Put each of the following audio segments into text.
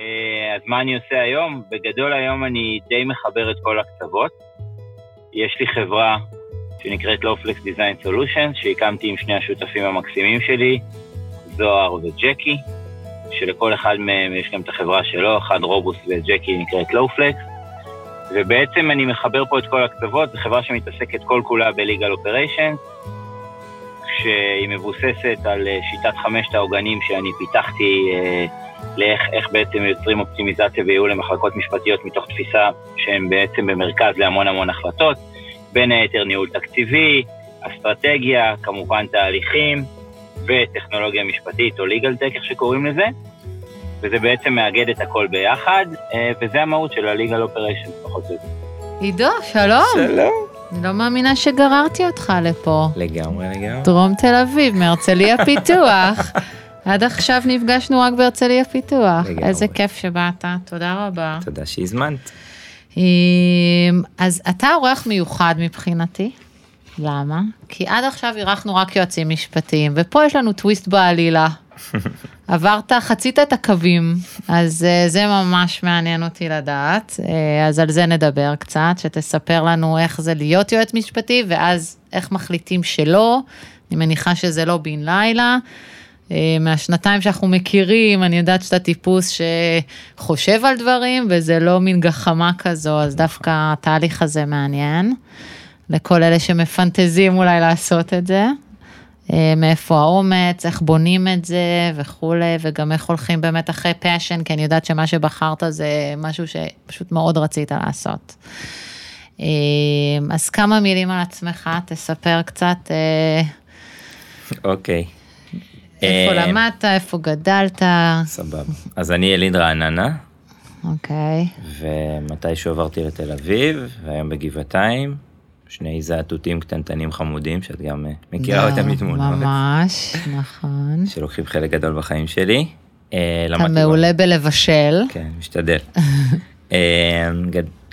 אה, אז מה אני עושה היום? בגדול היום אני די מחבר את כל הקצוות. יש לי חברה שנקראת Lowflex Design Solutions, שהקמתי עם שני השותפים המקסימים שלי, זוהר וג'קי, שלכל אחד מהם יש גם את החברה שלו, אחד רובוס וג'קי נקראת Lowflex, ובעצם אני מחבר פה את כל הקצוות, זו חברה שמתעסקת כל כולה ב-legal operations, שהיא מבוססת על אה, שיטת חמשת העוגנים שאני פיתחתי אה, לאיך בעצם יוצרים אופטימיזציה וייעול למחלקות משפטיות מתוך תפיסה שהן בעצם במרכז להמון המון החלטות, בין היתר ניהול תקציבי, אסטרטגיה, כמובן תהליכים וטכנולוגיה משפטית או legal tech, איך שקוראים לזה, וזה בעצם מאגד את הכל ביחד, אה, וזה המהות של ה-legal operation פחות או יותר. עידו, שלום. שלום. אני לא מאמינה שגררתי אותך לפה. לגמרי, לגמרי. דרום תל אביב, מהרצליה פיתוח. עד עכשיו נפגשנו רק בהרצליה פיתוח. איזה כיף שבאת, תודה רבה. תודה שהזמנת. אמ, אז אתה אורח מיוחד מבחינתי. למה? כי עד עכשיו אירחנו רק יועצים משפטיים, ופה יש לנו טוויסט בעלילה. עברת, חצית את הקווים, אז אה, זה ממש מעניין אותי לדעת, אה, אז על זה נדבר קצת, שתספר לנו איך זה להיות יועץ משפטי, ואז איך מחליטים שלא, אני מניחה שזה לא בן לילה. אה, מהשנתיים שאנחנו מכירים, אני יודעת שאתה טיפוס שחושב על דברים, וזה לא מין גחמה כזו, אז דווקא התהליך הזה מעניין. לכל אלה שמפנטזים אולי לעשות את זה. אה, מאיפה האומץ, איך בונים את זה וכולי, וגם איך הולכים באמת אחרי passion, כי אני יודעת שמה שבחרת זה משהו שפשוט מאוד רצית לעשות. אה, אז כמה מילים על עצמך, תספר קצת אוקיי. איפה אה, למדת, איפה גדלת, סבבה. אז אני יליד רעננה, אוקיי. ומתישהו עברתי לתל אביב, והיום בגבעתיים. שני זעתותים קטנטנים חמודים, שאת גם אה, מכירה אותם מתמונות. ממש, נכון. שלוקחים חלק גדול בחיים שלי. אה, אתה מעולה בלבשל. כן, משתדל.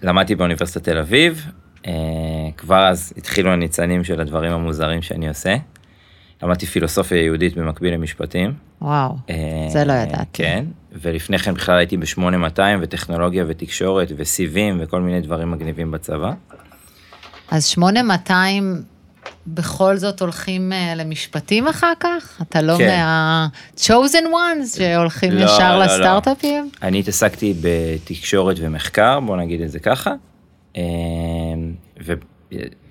למדתי באוניברסיטת תל אביב, כבר אז התחילו הניצנים של הדברים המוזרים שאני עושה. למדתי פילוסופיה יהודית במקביל למשפטים. וואו, אה, זה לא ידעתי. כן, ולפני כן בכלל הייתי ב-8200 וטכנולוגיה ותקשורת וסיבים וכל מיני דברים מגניבים בצבא. אז 8200 בכל זאת הולכים אה, למשפטים אחר כך? אתה לא כן. מה-chosen ones שהולכים לא, ישר לא, לא. לסטארט-אפים? אני התעסקתי בתקשורת ומחקר, בוא נגיד את זה ככה, אה,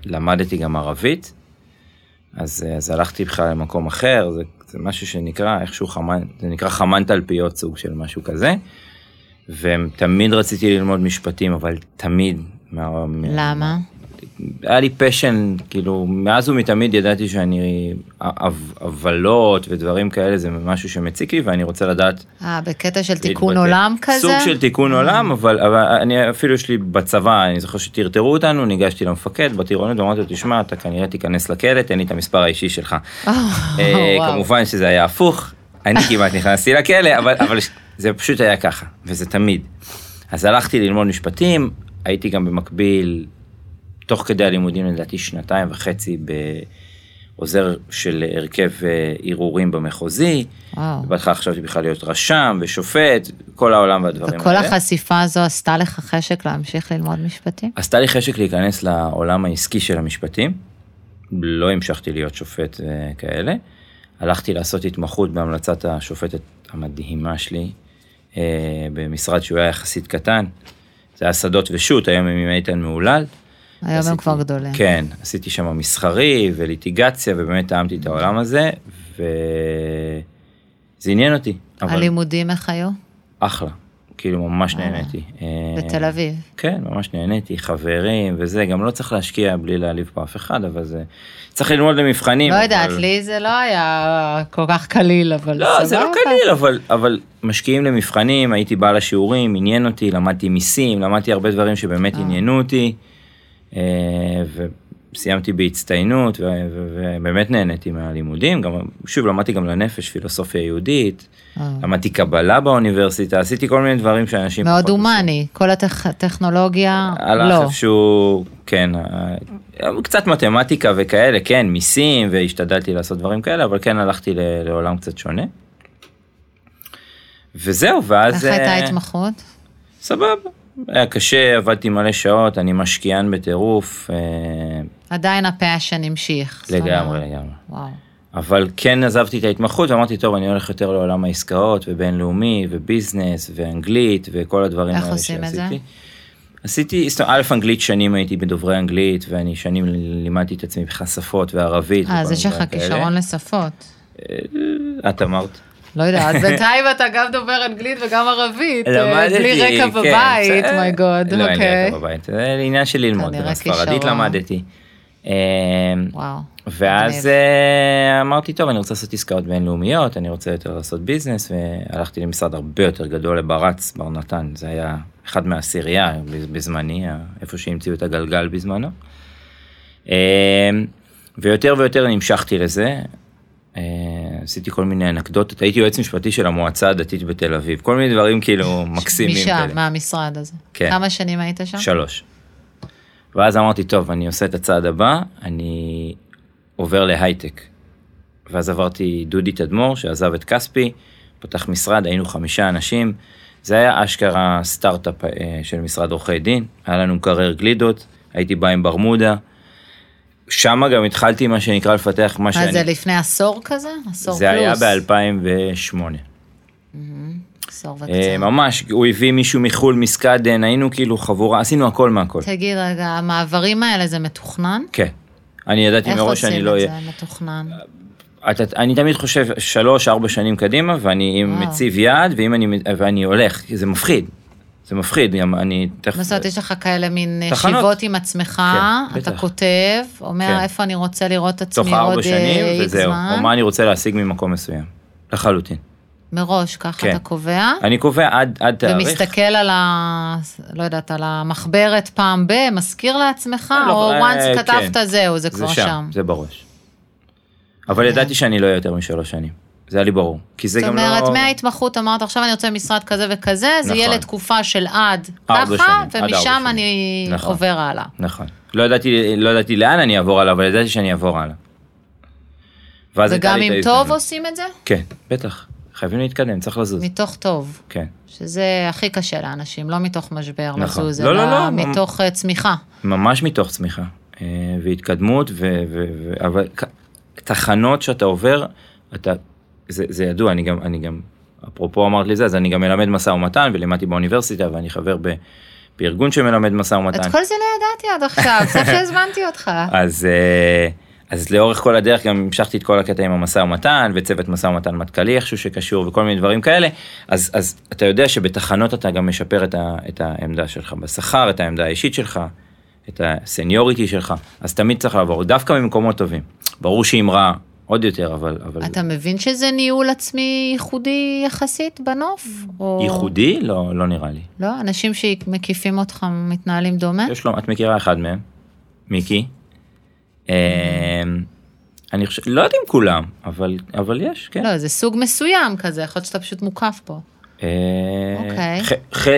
ולמדתי גם ערבית, אז, אז הלכתי בכלל למקום אחר, זה, זה משהו שנקרא איכשהו חמן, זה נקרא חמן תלפיות סוג של משהו כזה, ותמיד רציתי ללמוד משפטים, אבל תמיד. מה, למה? היה לי פשן, כאילו, מאז ומתמיד ידעתי שאני, הבלות ודברים כאלה זה משהו שמציק לי ואני רוצה לדעת אה, בקטע של תיקון להתבטא. עולם כזה? סוג של תיקון עולם, אבל, אבל אני אפילו יש לי בצבא, אני זוכר שטרטרו אותנו, ניגשתי למפקד בטירונות ואמרתי לו, תשמע, אתה כנראה תיכנס לכלא, תן לי את המספר האישי שלך. אה, וואו. כמובן שזה היה הפוך, אני כמעט נכנסתי לכלא, אבל, אבל זה פשוט היה ככה, וזה תמיד. אז הלכתי ללמוד משפטים, הייתי גם במקביל, תוך כדי הלימודים לדעתי שנתיים וחצי בעוזר של הרכב אה, ערעורים במחוזי. וואו. בהתחלה חשבתי בכלל להיות רשם ושופט, כל העולם והדברים וכל האלה. החשיפה הזו עשתה לך חשק להמשיך ללמוד משפטים? עשתה לי חשק להיכנס לעולם העסקי של המשפטים. לא המשכתי להיות שופט וכאלה. הלכתי לעשות התמחות בהמלצת השופטת המדהימה שלי, אה, במשרד שהוא היה יחסית קטן. זה היה שדות ושות', היום הם עם איתן מהולל. היום הם כבר גדולים. כן, עשיתי שם מסחרי וליטיגציה, ובאמת טעמתי את העולם הזה, וזה עניין אותי. אבל הלימודים איך היו? אחלה, כאילו ממש וואלה. נהניתי. אה, בתל אביב. כן, ממש נהניתי, חברים וזה, גם לא צריך להשקיע בלי להעליב פה אף אחד, אבל זה... צריך ללמוד למבחנים. לא יודעת, אבל- לי זה לא היה כל כך קליל, אבל לא, זה לא. קליל, אבל, אבל משקיעים למבחנים, הייתי בא לשיעורים, עניין אותי, למדתי מיסים, למדתי הרבה דברים שבאמת אה. עניינו אותי, אה, וסיימתי בהצטיינות, ובאמת נהניתי מהלימודים, גם, שוב, למדתי גם לנפש, פילוסופיה יהודית, אה. למדתי קבלה באוניברסיטה, עשיתי כל מיני דברים שאנשים... מאוד. הומני, כל הטכנולוגיה, הלך לא. איפשהו, כן, אה, קצת מתמטיקה וכאלה, כן, מיסים, והשתדלתי לעשות דברים כאלה, אבל כן הלכתי לעולם קצת שונה. וזהו, ואז... איך הייתה אה, ההתמחות? סבבה. היה קשה, עבדתי מלא שעות, אני משקיען בטירוף, אה, עדיין הפאשן המשיך. לגמרי, לגמרי. וואו. אבל כן עזבתי את ההתמחות ואמרתי, טוב, אני הולך יותר לעולם העסקאות ובינלאומי וביזנס ואנגלית וכל הדברים איך האלה עושים את זה? שעשיתי. עשיתי, א', אנגלית שנים הייתי בדוברי אנגלית, ואני שנים לימדתי את עצמי בכלל שפות וערבית. אה, אז יש לך. כישרון לשפות. את אמרת. לא יודעת, בינתיים אתה גם דובר אנגלית וגם ערבית, אה, בלי רקע כן, בבית. מי גוד, לא, אין לי אוקיי. רקע בבית, זה עניין של ללמוד, ספרדית. למדתי. אה, וואו. ואז. אה, אמרתי, טוב, אני רוצה לעשות עסקאות בינלאומיות, אני רוצה יותר לעשות ביזנס, והלכתי למשרד הרבה יותר גדול לברץ, בר נתן, זה היה אחד מהעשירייה בזמני, איפה שהמציאו את הגלגל בזמנו. אה, ויותר ויותר נמשכתי לזה. עשיתי כל מיני אנקדוטות, הייתי יועץ משפטי של המועצה הדתית בתל אביב, כל מיני דברים כאילו מקסימים. משם. מהמשרד הזה. כן. כמה שנים היית שם? שלוש. ואז אמרתי, טוב, אני עושה את הצעד הבא, אני עובר להייטק. ואז עברתי דודי תדמור, שעזב את כספי, פתח משרד, היינו חמישה אנשים. זה היה אשכרה סטארט-אפ אה, של משרד עורכי דין, היה לנו מקרר גלידות, הייתי בא עם ברמודה. שם גם התחלתי מה שנקרא לפתח מה מה שאני... זה לפני עשור כזה? עשור זה היה פלוס? ב-2008. עשור אה, וקצת. ממש, הוא הביא מישהו מחו"ל, מסקדן, היינו כאילו חבורה, עשינו הכל מהכל. תגיד רגע, המעברים האלה זה מתוכנן? כן. אני ידעתי איך מראש שאני עושים לא את אהיה. זה מתוכנן? אתה, אני תמיד חושב שלוש ארבע שנים קדימה ואני וואו. מציב יעד ואם אני ואני הולך זה מפחיד. זה מפחיד אני תכף. זאת אומרת, יש לך כאלה מין תחנות. ישיבות עם עצמך, כן, אתה בטח. כותב, אומר כן. איפה אני רוצה לראות את עצמי תוך עוד ארבע שנים איקס וזהו. זמן. או מה אני רוצה להשיג ממקום מסוים. לחלוטין. מראש, ככה כן. אתה קובע, אני קובע עד עד תאריך. ומסתכל על ה... לא יודעת, על המחברת פעם ב, מזכיר לעצמך, לא, או אה, once כן. כתבת זהו, זה כבר שם. זה בראש. אבל ידעתי שאני לא אהיה יותר משלוש שנים. זה היה לי ברור. כי זה זאת גם אומרת, לא... מההתמחות אמרת, עכשיו אני רוצה משרד כזה וכזה, זה יהיה נכון. לתקופה של עד ככה, ומשם. אני נכון. עובר הלאה. נכון. לא ידעתי, לא ידעתי לאן אני אעבור הלאה, אבל ידעתי שאני אעבור הלאה. וגם אם. טוב עושים את זה? כן, בטח. חייבים להתקדם, צריך לזוז. מתוך טוב. כן. שזה הכי קשה לאנשים, לא מתוך משבר נכון. לזוז, לא, לא, אלא לא, מתוך אה, צמיחה. ממש מתוך צמיחה אה, והתקדמות, ו, ו, ו, אבל תחנות שאתה עובר, אתה, זה, זה ידוע, אני גם, אני גם, אפרופו אמרת לי זה, אז אני גם מלמד משא ומתן ולימדתי באוניברסיטה ואני חבר ב, בארגון שמלמד משא ומתן. את כל זה לא ידעתי עד עכשיו, צריך שהזמנתי אותך. אז, אה, אז לאורך כל הדרך גם המשכתי את כל הקטע עם המשא ומתן וצוות משא ומתן מטכ"לי איכשהו שקשור וכל מיני דברים כאלה אז, אז אתה יודע שבתחנות אתה גם משפר את, ה, את העמדה שלך בשכר את העמדה האישית שלך את הסניוריטי שלך אז תמיד צריך לעבור דווקא ממקומות טובים ברור שאם רע עוד יותר אבל אבל אתה מבין שזה ניהול עצמי ייחודי יחסית בנוף? או- ייחודי לא לא נראה לי לא, אנשים שמקיפים אותך מתנהלים דומה? יש לו את מכירה אחד מהם מיקי. אה, אני חושב לא יודע אם כולם אבל אבל יש כן. לא, זה סוג מסוים כזה, יכול להיות שאתה פשוט מוקף פה. אה, אוקיי.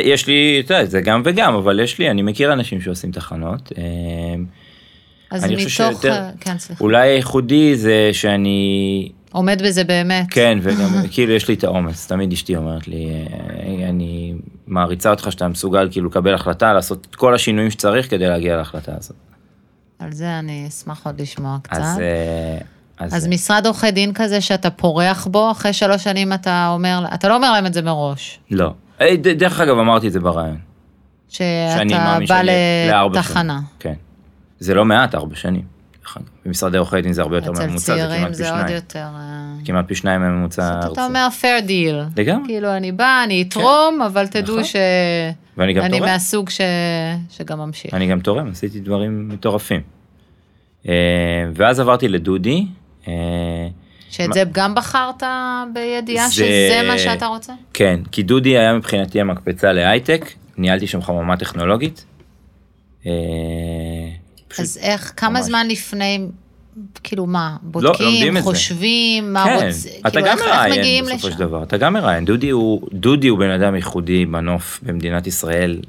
יש לי, אתה יודע, זה גם וגם, אבל יש לי, אני מכיר אנשים שעושים תחנות. אה, אז אני חושב מתוך... שיותר- אה, כן, סליחה. אולי הייחודי זה שאני, עומד בזה באמת. כן, וגם כאילו יש לי את האומץ, תמיד אשתי אומרת לי, אה, אני מעריצה אותך שאתה מסוגל כאילו לקבל החלטה, לעשות את כל השינויים שצריך כדי להגיע להחלטה הזאת. על זה אני אשמח עוד לשמוע קצת. אז, אה, אז משרד עורכי דין כזה שאתה פורח בו, אחרי שלוש שנים אתה אומר, אתה לא אומר להם את זה מראש, לא. אה, דרך אגב אמרתי את זה ברעיון. שאתה בא לתחנה. כן. זה לא מעט, ארבע שנים. במשרדי עורכי דין זה הרבה יותר אצל מהממוצע, זה צעירים כמעט פי זה עוד שניים. יותר... אה, כמעט פי שניים מהממוצע הארצי. אתה אומר fair deal. לגמרי. כאילו אני בא, אני אתרום, אבל תדעו נכון. ש... ואני גם אני תורם. מהסוג ש... שגם ממשיך. אני גם תורם, עשיתי דברים מטורפים. אה, ואז עברתי לדודי. אה, שאת זה גם בחרת בידיעה זה- שזה מה שאתה רוצה? כן, כי דודי היה מבחינתי המקפצה להייטק, ניהלתי שם חממה טכנולוגית. פשוט- אז איך, כמה ממש. זמן לפני, כאילו מה, לומדים בודקים, זה. חושבים, מה כן, רוצים, אתה כאילו גם מראיין בסופו של? דבר, אתה גם מראיין. דודי הוא, דודי הוא בן אדם ייחודי בנוף במדינת ישראל,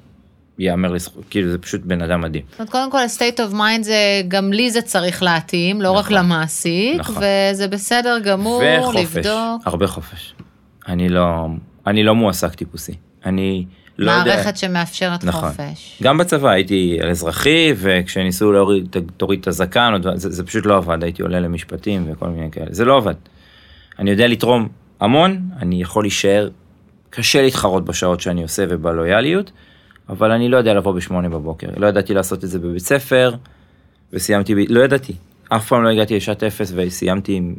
יאמר לזכות, כאילו זה פשוט בן אדם מדהים. זאת אומרת, קודם כל, state of mind זה, גם לי זה צריך להתאים, לא רק נכון. למעסיק, נכון. וזה בסדר גמור וחופש, לבדוק. הרבה חופש. אני לא, אני לא מועסק טיפוסי. אני לא יודע... מערכת שמאפשרת נכון. חופש. גם בצבא הייתי על אזרחי, וכשניסו להוריד, תוריד את הזקן, זה, זה פשוט לא עבד, הייתי עולה למשפטים וכל מיני כאלה, זה לא עבד. אני יודע לתרום המון, אני יכול להישאר, קשה להתחרות בשעות שאני עושה ובלויאליות, אבל אני לא יודע לבוא בשמונה בבוקר, לא ידעתי לעשות את זה בבית ספר, וסיימתי, ב... לא ידעתי, אף פעם לא הגעתי לשעת אפס וסיימתי עם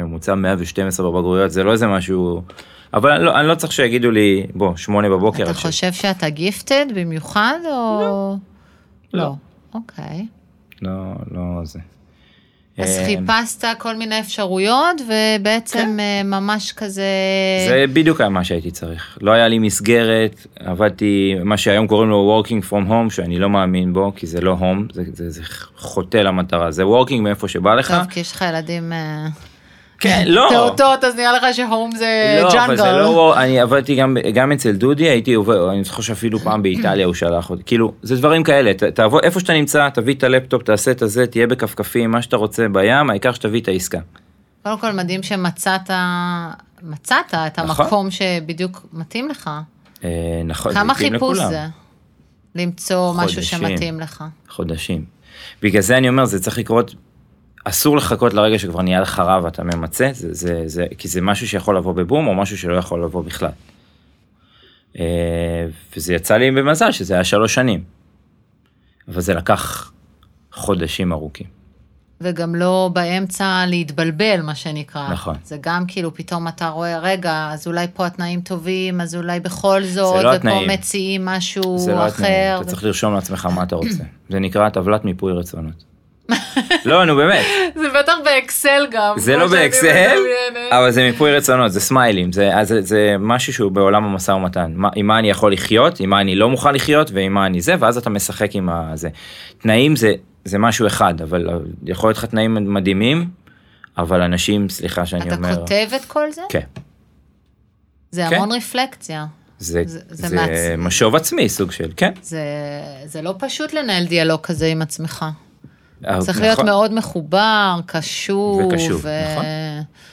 ממוצע 112 בבגרויות, זה לא איזה משהו, אבל אני לא, אני לא צריך שיגידו לי, בוא, שמונה בבוקר. אתה עד ש-" חושב שאתה גיפטד במיוחד, או... לא. לא. אוקיי. לא, לא זה. אז אה, חיפשת כל מיני אפשרויות, ובעצם אה, ממש כזה... כן. זה בדיוק היה מה שהייתי צריך. לא היה לי מסגרת, עבדתי, מה שהיום קוראים לו working from home, שאני לא מאמין בו, כי זה לא home, זה, זה, זה חוטא למטרה, זה working מאיפה שבא לך. טוב, כי יש לך ילדים אה, כן, לא. פעוטות, אז נראה לך שהום זה לא, אבל זה ג'אנגל. לא, אני עבדתי גם, גם אצל דודי, הייתי עובד, אני זוכר שאפילו פעם באיטליה הוא שלח אותי, כאילו, זה דברים כאלה, ת- תעבוד, איפה שאתה נמצא, תביא את הלפטופ, תעשה את הזה, תהיה בכפכפים, מה שאתה רוצה בים, העיקר שתביא את העסקה. קודם כל מדהים שמצאת, מצאת את נכון. המקום שבדיוק מתאים לך. אה, נכון, כמה חיפוש לכולם. זה? למצוא משהו חודשים. שמתאים לך. חודשים. בגלל זה אני אומר, זה צריך לקרות, אסור לחכות לרגע שכבר נהיה לך רע ואתה ממצה, זה, זה, זה, כי זה משהו שיכול לבוא בבום או משהו שלא יכול לבוא בכלל. אה, וזה יצא לי במזל שזה היה שלוש שנים. אבל זה לקח חודשים ארוכים. וגם לא באמצע להתבלבל, מה שנקרא. נכון. זה גם כאילו, פתאום אתה רואה, רגע, אז אולי פה התנאים טובים, אז אולי בכל זאת, לא ופה התנאים. מציעים משהו זה לא אחר. התנאים, אתה ו- צריך לרשום לעצמך מה אתה רוצה. זה נקרא טבלת מיפוי רצונות. לא, נו באמת. זה בטח באקסל גם. זה לא באקסל. אבל זה מיפוי רצונות, זה סמיילים, זה, זה, זה משהו שהוא בעולם המשא ומתן, מה, עם מה אני יכול לחיות, עם מה אני לא מוכן לחיות ועם מה אני זה, ואז אתה משחק עם הזה. תנאים זה, זה משהו אחד, אבל יכול להיות לך תנאים מדהימים, אבל אנשים, סליחה שאני אתה אומר, כותב את כל זה? כן, זה כן. המון רפלקציה. זה, זה- זה, זה מעצ- זה משוב עצמי סוג של, כן. זה, זה לא פשוט לנהל דיאלוג כזה עם עצמך. צריך נכון, להיות מאוד מחובר, קשוב, וקשוב, נכון.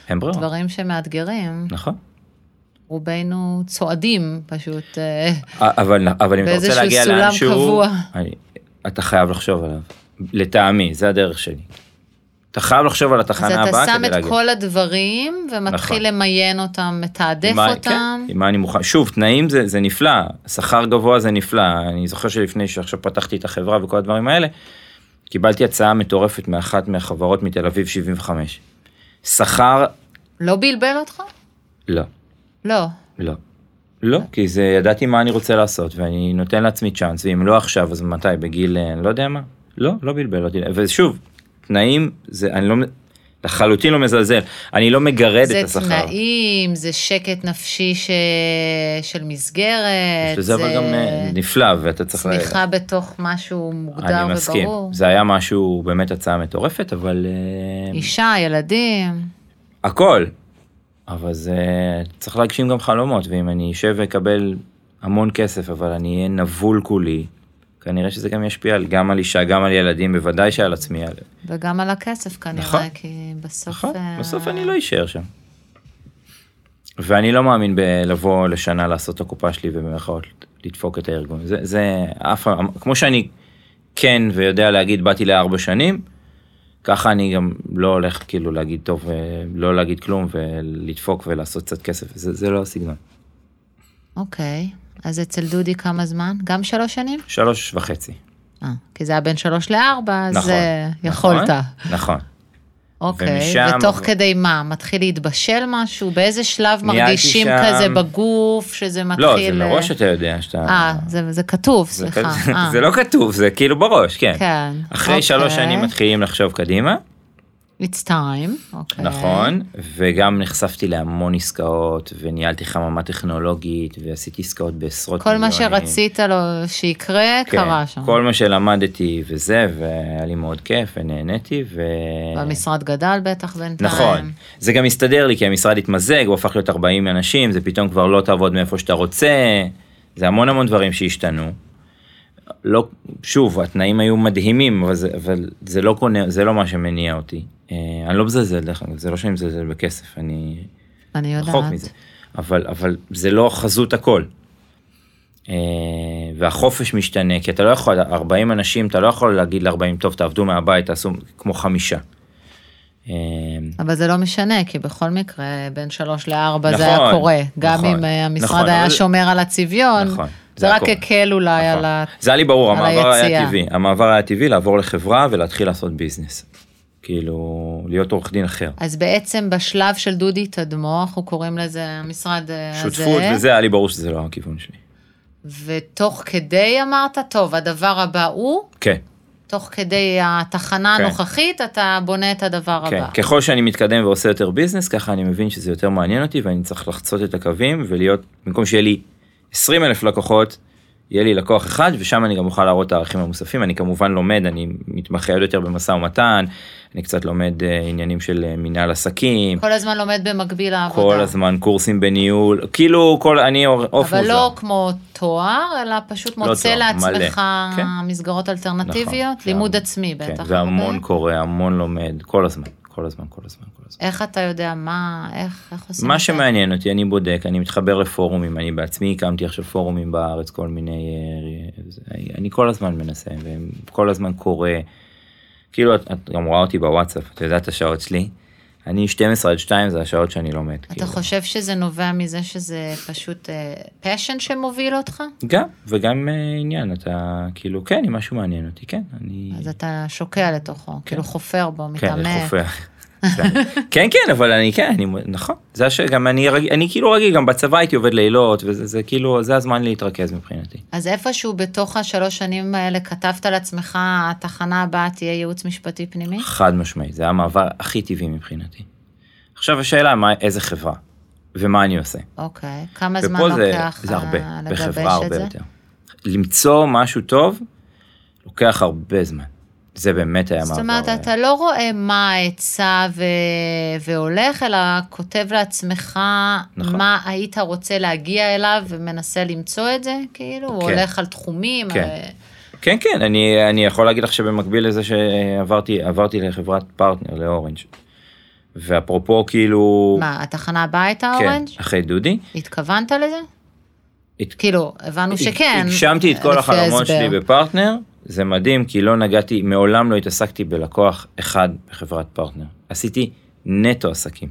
אין ברירה, דברים שמאתגרים. נכון. רובנו צועדים פשוט. אה, אבל, אבל אם אתה רוצה להגיע לאנשהו, קבוע. אתה חייב לחשוב עליו. לטעמי, זה הדרך שלי. אתה חייב לחשוב על אז התחנה אתה הבאה שם כדי את להגיע. כל הדברים ומתחיל נכון. למיין אותם, מתעדף מה- אותם. כן, עם מה אני מוכן, שוב, תנאים זה, זה נפלא, שכר גבוה זה נפלא, אני זוכר שלפני שעכשיו פתחתי את החברה וכל הדברים האלה, קיבלתי הצעה מטורפת מאחת מהחברות מתל אביב 75. שכר, לא בלבל אותך? לא, לא. לא. לא, כי זה, ידעתי מה אני רוצה לעשות, ואני נותן לעצמי צ'אנס, ואם לא עכשיו, אז מתי, בגיל, אה, אני לא יודע מה? לא, לא בלבל אותי, ושוב, תנאים, זה, אני לא, לחלוטין לא מזלזל, אני לא מגרד זה את השכר. תנאים, זה שקט נפשי ש... של מסגרת, שזה אבל גם אה, נפלא, ואתה צריך... צמיחה בתוך משהו מוגדר אני מסכים, וברור. זה היה משהו באמת הצעה מטורפת, אבל אה, אישה, ילדים. הכל. אבל זה צריך להגשים גם חלומות, ואם אני אשב ואקבל המון כסף, אבל אני אהיה נבול כולי, כנראה שזה גם ישפיע על- גם על אישה, גם על ילדים, בוודאי שעל עצמי. על- וגם על הכסף כנראה, נכון. כי בסוף... נכון, אה, בסוף אני לא אשאר שם. ואני לא מאמין בלבוא לשנה לעשות את הקופה שלי ובמירכאות לדפוק את הארגון. זה, זה אף פעם, כמו שאני כן ויודע להגיד באתי לארבע שנים, ככה אני גם לא הולך כאילו להגיד טוב, אה, לא להגיד כלום ולדפוק ולעשות קצת כסף, זה, זה לא הסגנון. אוקיי, אז אצל דודי כמה זמן? גם שלוש שנים? שלוש וחצי. אה, כי זה היה בין שלוש לארבע, אז נכון. אה, נכון, יכולת. נכון. אוקיי, ומשם- ותוך כדי מה? מתחיל להתבשל משהו? באיזה שלב מרגישים שם- כזה בגוף, שזה מתחיל... לא, זה אה, מראש אתה יודע שאתה... אה, זה, זה כתוב, זה סליחה. כזה- אה, זה לא כתוב, זה כאילו בראש, כן. כן. אחרי שלוש אוקיי. שנים מתחילים לחשוב קדימה. It's time. אוקיי. נכון, וגם נחשפתי להמון עסקאות, וניהלתי חממה טכנולוגית, ועשיתי עסקאות בעשרות כל מה מיליונים. שרצית לו שיקרה, כן, קרה שם. כל מה שלמדתי וזה, והיה לי מאוד כיף, ונהניתי, ו... והמשרד גדל בטח בינתיים. נכון, זה גם הסתדר לי, כי המשרד התמזג, הוא הפך להיות 40 אנשים, זה פתאום כבר לא תעבוד מאיפה שאתה רוצה, זה המון המון דברים שהשתנו. לא, שוב, התנאים היו מדהימים, אבל זה, אבל זה לא קונה, זה לא מה שמניע אותי. אה, אני לא מזלזל, דרך אגב, זה לא שאני מזלזל בכסף, אני אני יודעת. רחוק מזה. אבל, אבל זה לא חזות הכל. אה, והחופש משתנה, כי אתה לא יכול, 40 אנשים, אתה לא יכול להגיד ל-40, טוב, תעבדו מהבית, תעשו כמו חמישה. אה, אבל זה לא משנה, כי בכל מקרה, בין שלוש לארבע זה נכון, היה קורה. גם נכון, אם המשרד נכון, היה אבל- שומר על הצביון, נכון, זה רק. הקל אולי נכון. על ה... זה היה לי ברור, המעבר היה היציאה. טבעי. המעבר היה טבעי לעבור לחברה ולהתחיל לעשות ביזנס. כאילו, להיות עורך דין אחר. אז בעצם בשלב של דודי תדמו, אנחנו קוראים לזה המשרד אה, הזה. שותפות, וזה היה לי ברור שזה לא הכיוון שלי. ותוך כדי אמרת, טוב, הדבר הבא הוא, כן, תוך כדי התחנה כן. הנוכחית, אתה בונה את הדבר כן. הבא. ככל שאני מתקדם ועושה יותר ביזנס, ככה אני מבין שזה יותר מעניין אותי ואני צריך לחצות את הקווים ולהיות, במקום שיהיה לי 20 אלף לקוחות, יהיה לי לקוח אחד ושם אני גם אוכל להראות את הערכים המוספים. אני כמובן לומד, אני מתמחה עוד יותר במשא ומתן, אני קצת לומד אה, עניינים של אה, מנהל עסקים, כל הזמן לומד במקביל לעבודה. כל הזמן קורסים בניהול, כאילו כל, אני עוף מוזר. אבל לא כמו תואר, אלא פשוט לא מוצא תואר, מלא. לעצמך כן. מסגרות אלטרנטיביות, נכון, לימוד והמון- עצמי כן, בטח. והמון הרבה. קורא, המון לומד, כל הזמן, כל הזמן, כל הזמן, כל הזמן. איך אתה יודע מה, איך, איך עושים מה את זה? שמעניין אותי, אני בודק, אני מתחבר לפורומים, אני בעצמי הקמתי עכשיו פורומים בארץ, כל מיני, אה, אני כל הזמן מנסה, וכל הזמן קורא, כאילו את, את גם רואה אותי בוואטסאפ, את יודעת את השעות שלי, אני 12 עד 2 זה השעות שאני לומד. אתה כאילו. חושב שזה נובע מזה שזה פשוט פשן שמוביל אותך? גם, וגם אה, עניין, אתה כאילו, כן, אם משהו מעניין אותי, כן, אני... אז אתה שוקע לתוכו, כאילו חופר בו, כן, מתעמק. חופר. כן כן אבל אני כן אני נכון זה הש- גם אני רגיל אני כאילו רגיל גם בצבא הייתי עובד לילות וזה זה כאילו זה הזמן להתרכז מבחינתי. אז איפשהו בתוך השלוש שנים האלה כתבת לעצמך, התחנה הבאה תהיה ייעוץ משפטי פנימי? חד משמעית זה המעבר הכי טבעי מבחינתי. עכשיו השאלה מה איזה חברה ומה אני עושה. אוקיי, כמה זמן זה, לוקח זה הרבה אה, בחברה לגבש הרבה את זה? יותר. למצוא משהו טוב לוקח הרבה זמן. זה באמת היה מעבר. זאת אומרת, אתה לא רואה מה העצה ו... והולך, אלא כותב לעצמך נכון. מה היית רוצה להגיע אליו ומנסה למצוא את זה, כאילו, הוא כן. הולך על תחומים. כן. אה, כן כן אני אני יכול להגיד לך שבמקביל לזה שעברתי עברתי לחברת פרטנר לאורנג' ואפרופו כאילו מה, התחנה הבאה הייתה כן, אורנג'? אחרי דודי התכוונת לזה? הת- כאילו, הבנו שכן. הגשמתי את כל החלומות. שלי בפרטנר זה מדהים כי לא נגעתי מעולם לא התעסקתי בלקוח אחד בחברת פרטנר עשיתי נטו עסקים.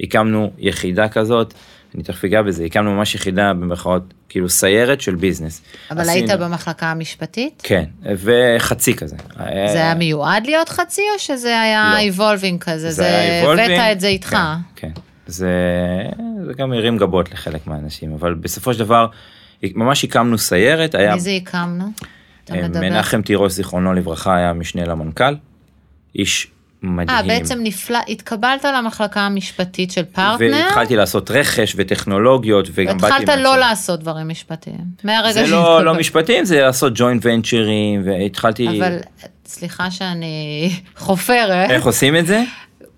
הקמנו יחידה כזאת אני תכף אגע בזה הקמנו ממש יחידה במרכאות כאילו סיירת של business. אבל היית עשינו- במחלקה המשפטית? כן וחצי כזה. זה היה מיועד להיות חצי או שזה היה לא. איבולבינג כזה? זה היה הבאת evolving. את זה איתך. כן, כן. זה, זה גם הרים גבות לחלק מהאנשים, אבל בסופו של דבר, ממש הקמנו סיירת, היה מי זה הקמנו? אה? מנחם תירוש זיכרונו לברכה היה משנה למנכ"ל, איש מדהים. אה, בעצם נפלא, התקבלת למחלקה המשפטית של פרטנר, והתחלתי לעשות רכש וטכנולוגיות וגם באתי... והתחלת לא. לעשות דברים משפטיים. מהרגע זה לא, שהתקבלת. לא משפטים, זה לעשות ג'וינט ונצ'רים, והתחלתי... אבל סליחה שאני חופרת, איך עושים את זה?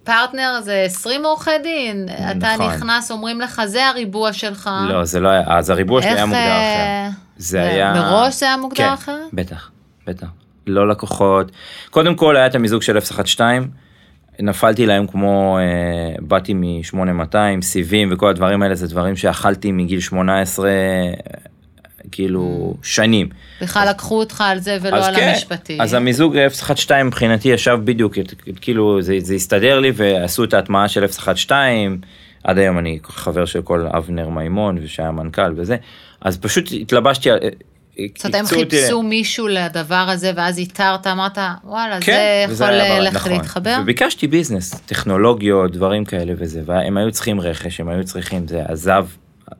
פרטנר זה 20 עורכי דין, אתה נכון. נכנס, אומרים לך, זה הריבוע שלך. לא, זה לא היה, אז הריבוע שלי היה מוגדר אה, אחר. זה היה... מראש זה היה מוגדר כן, אחרת? בטח, בטח. לא לקוחות. קודם כל היה את המיזוג של 012, נפלתי להם כמו, אה, באתי מ-8200, סיבים וכל הדברים האלה, זה דברים שאכלתי מגיל 18, אה, כאילו, שנים. בכלל לקחו אותך על זה ולא על כן, המשפטי. אז המיזוג 012 מבחינתי ישב בדיוק, כאילו זה, זה הסתדר לי ועשו את ההטמעה של 012, עד היום אני חבר של כל אבנר מימון ושהיה מנכ"ל וזה, אז פשוט התלבשתי, על- זאת אומרת, הם חיפשו מישהו לדבר הזה, ואז איתרת, אמרת, וואלה, כן, זה יכול היה לך נכון. להתחבר? וביקשתי ביזנס, טכנולוגיות, דברים כאלה וזה, והם היו צריכים רכש, הם היו צריכים, זה עזב,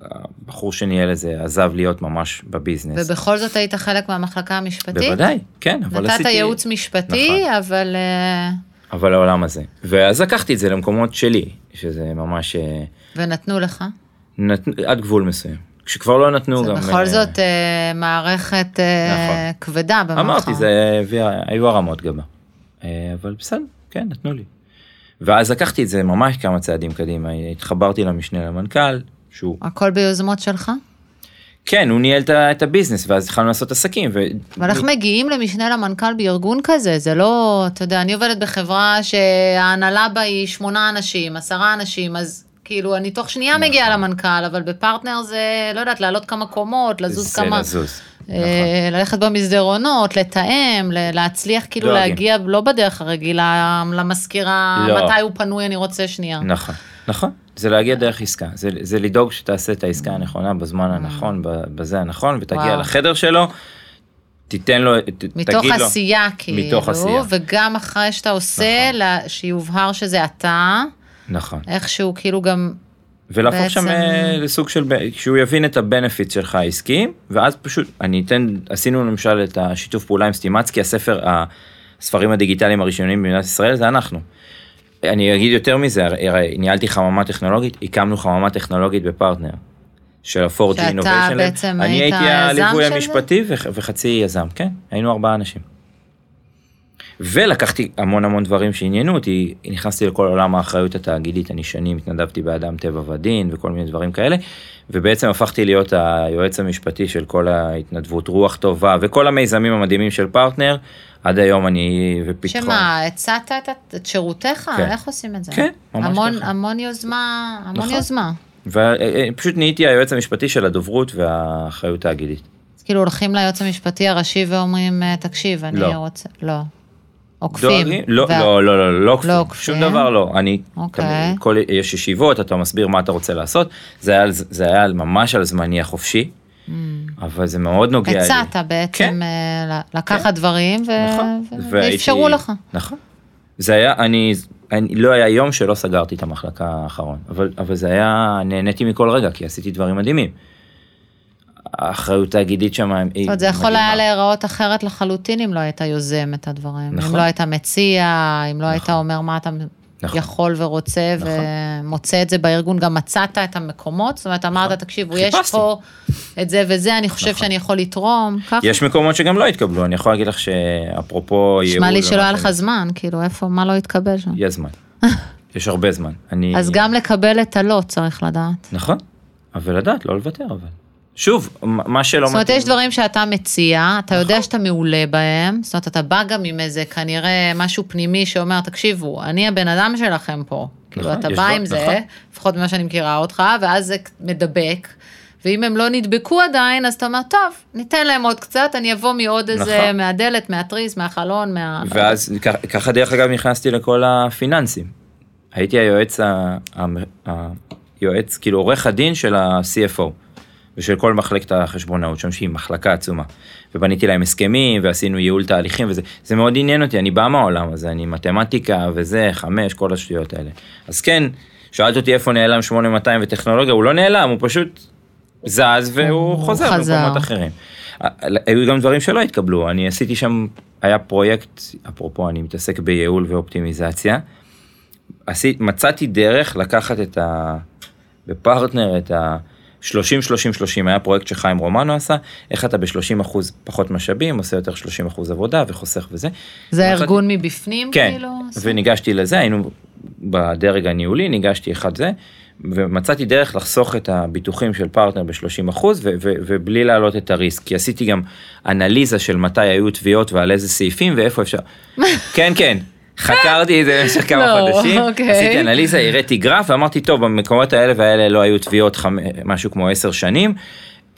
הבחור שניהל את זה עזב להיות ממש בביזנס. ובכל זאת היית חלק מהמחלקה המשפטית? בוודאי, כן, אבל נתת עשיתי... ייעוץ משפטי, נכון. אבל... אה, אבל לעולם הזה. ואז לקחתי את זה למקומות שלי, שזה ממש אה, ונתנו לך. נת... עד גבול מסוים. כשכבר לא נתנו זה גם... בכל אה, זאת מערכת נכון. כבדה במחר. אמרתי, זה הביא, היו הרמות גבה. אבל בסדר, כן, נתנו לי. ואז לקחתי את זה ממש כמה צעדים קדימה, התחברתי למשנה למנכ"ל, שהוא, הכל ביוזמות שלך? כן, הוא ניהל את הביזנס, ואז התחלנו לעשות עסקים. ו... אבל איך מגיעים למשנה למנכ"ל בארגון כזה? זה לא, אתה יודע, אני עובדת בחברה שההנהלה בה היא שמונה אנשים, עשרה אנשים, אז כאילו, אני תוך שנייה מגיעה למנכ"ל, אבל בפרטנר זה, לא יודעת, לעלות כמה קומות, לזוז זה כמה... לזוז. אה, נכון. ללכת במסדרונות, לתאם, ל- להצליח כאילו דואגים. להגיע לא בדרך הרגילה למזכירה, לא. מתי הוא פנוי, אני רוצה שנייה. נכון, נכון. זה להגיע דרך עסקה, זה, זה לדאוג שתעשה את העסקה הנכונה בזמן הנכון, ב- בזה הנכון, ותגיע וואו. לחדר שלו, תיתן לו, ת, מתוך תגיד לו, עשייה כאילו, מתוך עשייה. וגם אחרי שאתה עושה, נכון. לה- שיובהר שזה אתה, נכון, איכשהו כאילו גם, ולהפוך שם בעצם- אה, לסוג של, שהוא יבין את הבנפיט שלך העסקיים, ואז פשוט, אני אתן, עשינו למשל את השיתוף פעולה עם סטימצקי, הספר, הספרים הדיגיטליים הראשונים במדינת ישראל, זה אנחנו. אני אגיד יותר מזה, הרי- ניהלתי חממה טכנולוגית, הקמנו חממה טכנולוגית בפרטנר. של ה-4G שאתה Innovation Lab. בעצם אני היית הייתי היזם הליווי של זה? המשפטי וח- וחצי יזם, כן, היינו ארבעה אנשים. ולקחתי המון המון דברים שעניינו אותי, נכנסתי לכל עולם האחריות התאגידית, אני שנים התנדבתי באדם טבע ודין וכל מיני דברים כאלה, ובעצם הפכתי להיות היועץ המשפטי של כל ההתנדבות, רוח טובה וכל המיזמים המדהימים של פרטנר, עד היום אני ופתחון. שמה, הצעת את- את שירותיך? כן. איך עושים את זה? כן, ממש המון- ככה. המון יוזמה, המון נכון. יוזמה. ופשוט נהייתי היועץ המשפטי של הדוברות והאחריות האגידית. אז כאילו הולכים ליועץ המשפטי הראשי ואומרים, אה, תקשיב, אני לא. רוצה, לא. עוקפים. דואגים? לא, וה- לא, לא, לא, לא עוקפים, עוקפים? שום דבר לא. אני, אוקיי. כל, יש ישיבות, אתה מסביר מה אתה רוצה לעשות, זה היה, זה היה ממש על זמני החופשי, אבל זה מאוד נוגע לי. הצעת בעצם כן. אה, לקחת דברים ו- נכון. ואפשרו לך. נכון. זה היה, אני, אני, לא היה יום שלא סגרתי את המחלקה האחרון, אבל, אבל זה היה, נהניתי מכל רגע, כי עשיתי דברים מדהימים. האחריות האגידית שם, היא אומרת, זה יכול מדהימה. היה להיראות אחרת לחלוטין אם לא היית יוזם את הדברים. נכון. אם לא היית מציע, אם לא היית נכון. אומר מה אתה נכון. יכול ורוצה, נכון. ומוצא את זה בארגון, גם מצאת את המקומות, זאת אומרת, אמרת, תקשיבו, יש. פה את זה וזה, אני חושב שאני יכול לתרום, ככה. יש מקומות שגם לא התקבלו, אני יכול להגיד לך שאפרופו ייעול... נשמע לי שלא היה לך זמן, כאילו, איפה, מה לא התקבל שם? יש זמן. יש הרבה זמן. אני... אז גם לקבל את הלא צריך לדעת. נכון, אבל לדעת, לא לוותר אבל. שוב, מה שלא זאת אומרת, מתאים- יש דברים שאתה מציע, אתה יודע נכון. שאתה מעולה בהם, זאת אומרת, אתה בא גם עם איזה כנראה משהו פנימי שאומר, תקשיבו, אני הבן אדם שלכם פה. כאילו, אתה בא עם זה, נכון. לפחות ממה שאני מכירה אותך, ואז זה מדבק, ואם הם לא נדבקו עדיין, אז אתה אומר, טוב, ניתן להם עוד קצת, אני אבוא מעוד איזה, נכון. מהדלת, מהתריס, מהחלון, מה... ואז ככה דרך אגב נכנסתי לכל הפיננסים. הייתי היועץ, ה... ה- היועץ, כאילו עורך הדין של ה-CFO. ושל כל מחלקת החשבונאות שם שהיא מחלקה עצומה. ובניתי להם הסכמים ועשינו ייעול תהליכים וזה, זה מאוד עניין אותי, אני בא מהעולם הזה, אני מתמטיקה וזה, חמש, כל השטויות האלה. אז כן, שאלת אותי איפה נעלם 8200 וטכנולוגיה, הוא לא נעלם, הוא פשוט זז והוא הוא חוזר. במקומות אחרים. היו גם דברים שלא התקבלו, אני עשיתי שם, היה פרויקט, אפרופו אני מתעסק בייעול ואופטימיזציה, עשית, מצאתי דרך לקחת את ה... בפרטנר את ה... 30 30 30 היה פרויקט שחיים רומנו עשה איך אתה ב-30 אחוז פחות משאבים עושה יותר 30 אחוז עבודה וחוסך וזה. זה ארגון מבפנים, כן, כאילו? וניגשתי לזה היינו בדרג הניהולי ניגשתי אחד זה ומצאתי דרך לחסוך את הביטוחים של פרטנר ב-30 אחוז ו- ו- ובלי להעלות את הריסק כי עשיתי גם אנליזה של מתי היו תביעות ועל איזה סעיפים ואיפה אפשר. כן כן. חקרתי את זה במשך כמה לא, חודשים, אוקיי. עשיתי אנליזה, הראיתי גרף ואמרתי טוב במקומות האלה והאלה לא היו תביעות חמ... משהו כמו 10 שנים,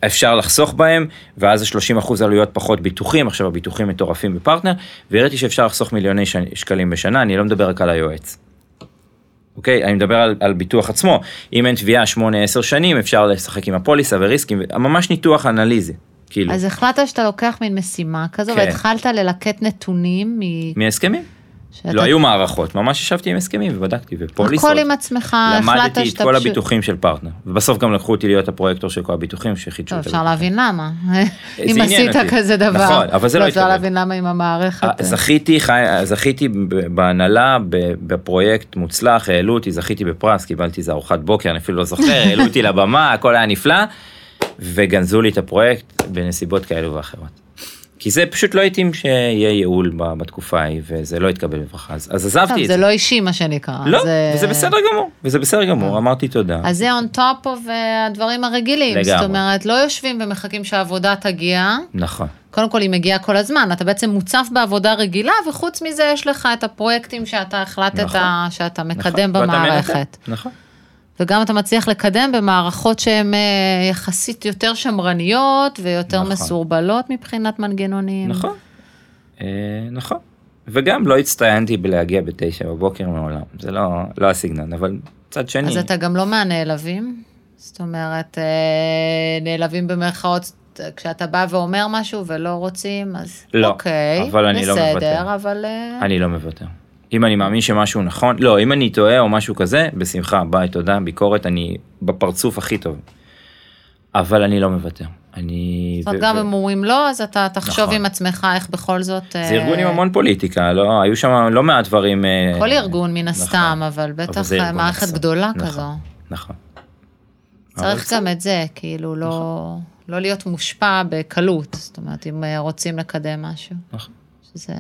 אפשר לחסוך בהם ואז ה-30% עלויות פחות ביטוחים, עכשיו הביטוחים מטורפים בפרטנר, והראיתי שאפשר לחסוך מיליוני ש... שקלים בשנה, אני לא מדבר רק על היועץ. אוקיי, אני מדבר על, על ביטוח עצמו, אם אין תביעה 8-10 שנים אפשר לשחק עם הפוליסה וריסקים, ממש ניתוח אנליזי, כאילו, אז החלטת שאתה לוקח מין משימה כזו, כן. והתחלת ללקט נתונים מ... מהסכמים. שאתה- לא היו מערכות, ממש ישבתי עם הסכמים ובדקתי, ופוליסות. הכל עם עצמך, החלטת למדתי את שאתה כל פשוט... הביטוחים של פרטנר, ובסוף גם לקחו אותי להיות הפרויקטור של כל הביטוחים שחידשו את אפשר הביטוחים. להבין למה. אם עשית. כזה דבר. נכון, אבל זה לא אפשר התקבל. להבין למה עם המערכת. אה, זכיתי, בהנהלה בפרויקט מוצלח, העלו אותי, זכיתי בפרס, קיבלתי איזה ארוחת בוקר, אני אפילו לא זוכר, העלו אותי לבמה, הכל היה נפלא, וגנזו לי את הפרויקט בנסיבות כאלו ואחרות. כי זה פשוט לא התאים שיהיה ייעול בתקופה ההיא, וזה לא התקבל בברכה, אז, אז עזבתי טוב, את זה זה. לא אישי מה שנקרא. לא, זה- וזה בסדר גמור, וזה בסדר גמור, אמרתי תודה. אז זה on top of אה, הדברים הרגילים. לגמרי. זאת אומרת, לא יושבים ומחכים שהעבודה תגיע. נכון. קודם כל היא מגיעה כל הזמן, אתה בעצם מוצף בעבודה רגילה, וחוץ מזה יש לך את הפרויקטים שאתה החלטת נכון. שאתה נכון, מקדם ואתה במערכת. נכון. וגם אתה מצליח לקדם במערכות שהן אה, יחסית יותר שמרניות ויותר נכון. מסורבלות מבחינת מנגנונים. נכון, אה, נכון. וגם לא הצטיינתי בלהגיע בתשע בבוקר מעולם, זה לא, לא הסגנון, אבל מצד שני, אז אתה גם לא מהנעלבים? זאת אומרת, אה, נעלבים במרכאות, כשאתה בא ואומר משהו ולא רוצים, אז לא, אוקיי, אבל אני לא מוותר. בסדר, אבל... אה, אני לא מוותר. אם אני מאמין שמשהו נכון, לא, אם אני טועה או משהו כזה, בשמחה, ביי, תודה, ביקורת, אני בפרצוף הכי טוב. אבל אני לא מוותר. אני... זאת אומרת, גם אם אומרים לא, אז אתה תחשוב נכון. עם עצמך איך בכל זאת... זה ארגון עם המון פוליטיקה, לא, היו שם לא מעט דברים... אה, כל ארגון מן נכון. הסתם, אבל בטח אה, מערכת. גדולה נכון, כזו. נכון. נכון. צריך גם את זה, כאילו, לא, לא להיות מושפע בקלות. זאת אומרת, אם אה, רוצים לקדם משהו. נכון. שזה...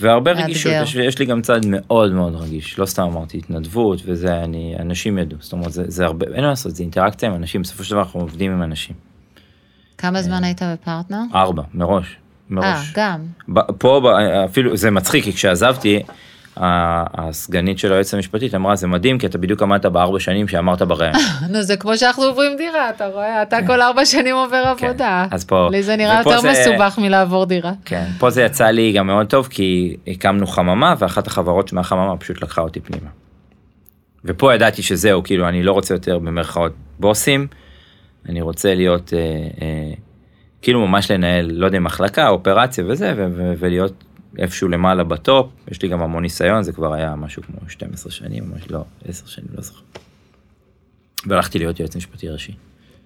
והרבה מאתגר. רגישות, יש, יש לי גם צד מאוד מאוד רגיש, לא סתם אמרתי התנדבות וזה, אני, אנשים ידעו, זאת אומרת, זה, זה הרבה, אין מה לעשות, זה אינטראקציה עם אנשים, בסופו של דבר אנחנו עובדים עם אנשים. כמה זמן היית בפרטנר? ארבע, מראש, אה, מראש. גם. ב- פה ב- אפילו זה מצחיק כי כשעזבתי הסגנית של היועצת המשפטית אמרה זה מדהים כי אתה בדיוק עמדת בארבע שנים שאמרת בראיון. נו, זה כמו שאנחנו עוברים דירה, אתה רואה? אתה כל ארבע שנים עובר כן, עבודה. אז פה- לי זה נראה יותר מסובך מלעבור דירה. כן, פה זה יצא לי גם מאוד טוב כי הקמנו חממה ואחת החברות מהחממה פשוט לקחה אותי פנימה. ופה ידעתי שזהו כאילו אני לא רוצה יותר במרכאות בוסים, אני רוצה להיות אה, אה, כאילו ממש לנהל לא יודע מחלקה אופרציה וזה ולהיות איפשהו למעלה בטופ יש לי גם המון ניסיון זה כבר היה משהו כמו 12 שנים ממש לא 10 שנים לא זוכר. והלכתי להיות יועץ משפטי ראשי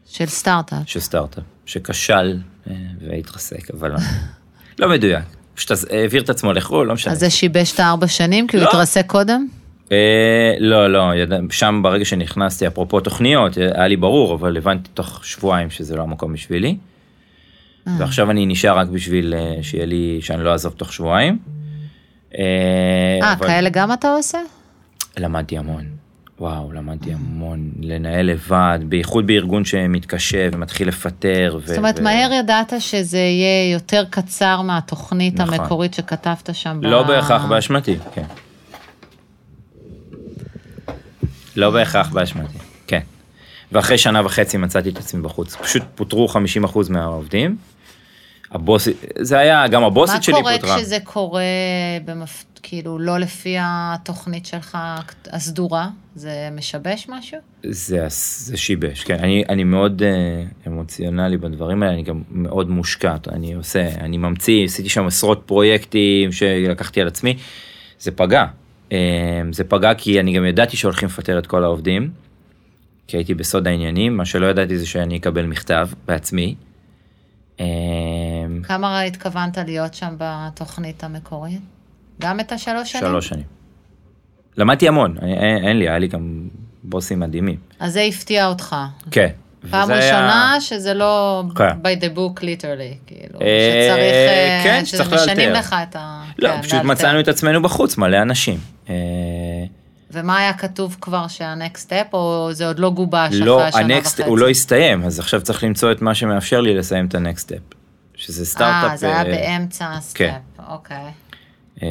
של סטארט-אפ. של סטארט-אפ שכשל אה, והתרסק אבל לא, לא מדויק פשוט אז העביר את עצמו לחו"ל לא משנה. אז זה שיבש את הארבע שנים, כי הוא לא. התרסק קודם? אה, לא לא שם ברגע שנכנסתי אפרופו תוכניות היה לי ברור אבל הבנתי תוך שבועיים שזה לא המקום בשבילי. ועכשיו אני נשאר רק בשביל אה, שיהיה לי שאני לא אעזוב תוך שבועיים. אה, אה, אבל כאלה גם אתה עושה? למדתי המון. וואו למדתי המון לנהל לבד בייחוד בארגון שמתקשה ומתחיל לפטר. ו- זאת אומרת, ו- מהר ידעת שזה יהיה יותר קצר מהתוכנית נכון. המקורית שכתבת שם. לא ב- בהכרח באשמתי, כן. לא בהכרח באשמתי, כן. ואחרי שנה וחצי מצאתי את עצמי בחוץ. פשוט פוטרו 50% מהעובדים. הבוסית, זה היה, גם הבוסית שלי מה פוטרה. קורה כשזה קורה, במפ... כאילו, לא לפי התוכנית שלך הסדורה? זה משבש משהו? זה, זה שיבש, כן. אני, אני מאוד uh, אמוציונלי בדברים האלה, אני גם מאוד מושקע. אני עושה, אני ממציא, עשיתי שם עשרות פרויקטים שלקחתי על עצמי. זה פגע. Um, זה פגע כי אני גם ידעתי שהולכים לפטר את כל העובדים. כי הייתי בסוד העניינים, מה שלא ידעתי זה שאני אקבל מכתב בעצמי. Um, כמה התכוונת להיות שם בתוכנית המקורית? גם את השלוש שנים? שלוש שנים. למדתי המון, אין, אין לי, היה לי גם בוסים מדהימים. אז זה הפתיע אותך. כן. פעם וזה היה- ראשונה שזה לא כן. by the book literally, כאילו, אה, שצריך, אה, כן, שצריך שמשנים לאלתר. לך את ה... לא, כן, פשוט לאלתר. מצאנו את עצמנו בחוץ, מלא אנשים. אה, ומה היה כתוב כבר שה- next step, או זה עוד לא גובש לא, אחרי השנה ה next, וחצי? הוא לא הסתיים, אז עכשיו צריך למצוא את מה שמאפשר לי לסיים את ה next step. שזה סטארט-אפ. אה, זה היה אה, באמצע כן. אוקיי. אה,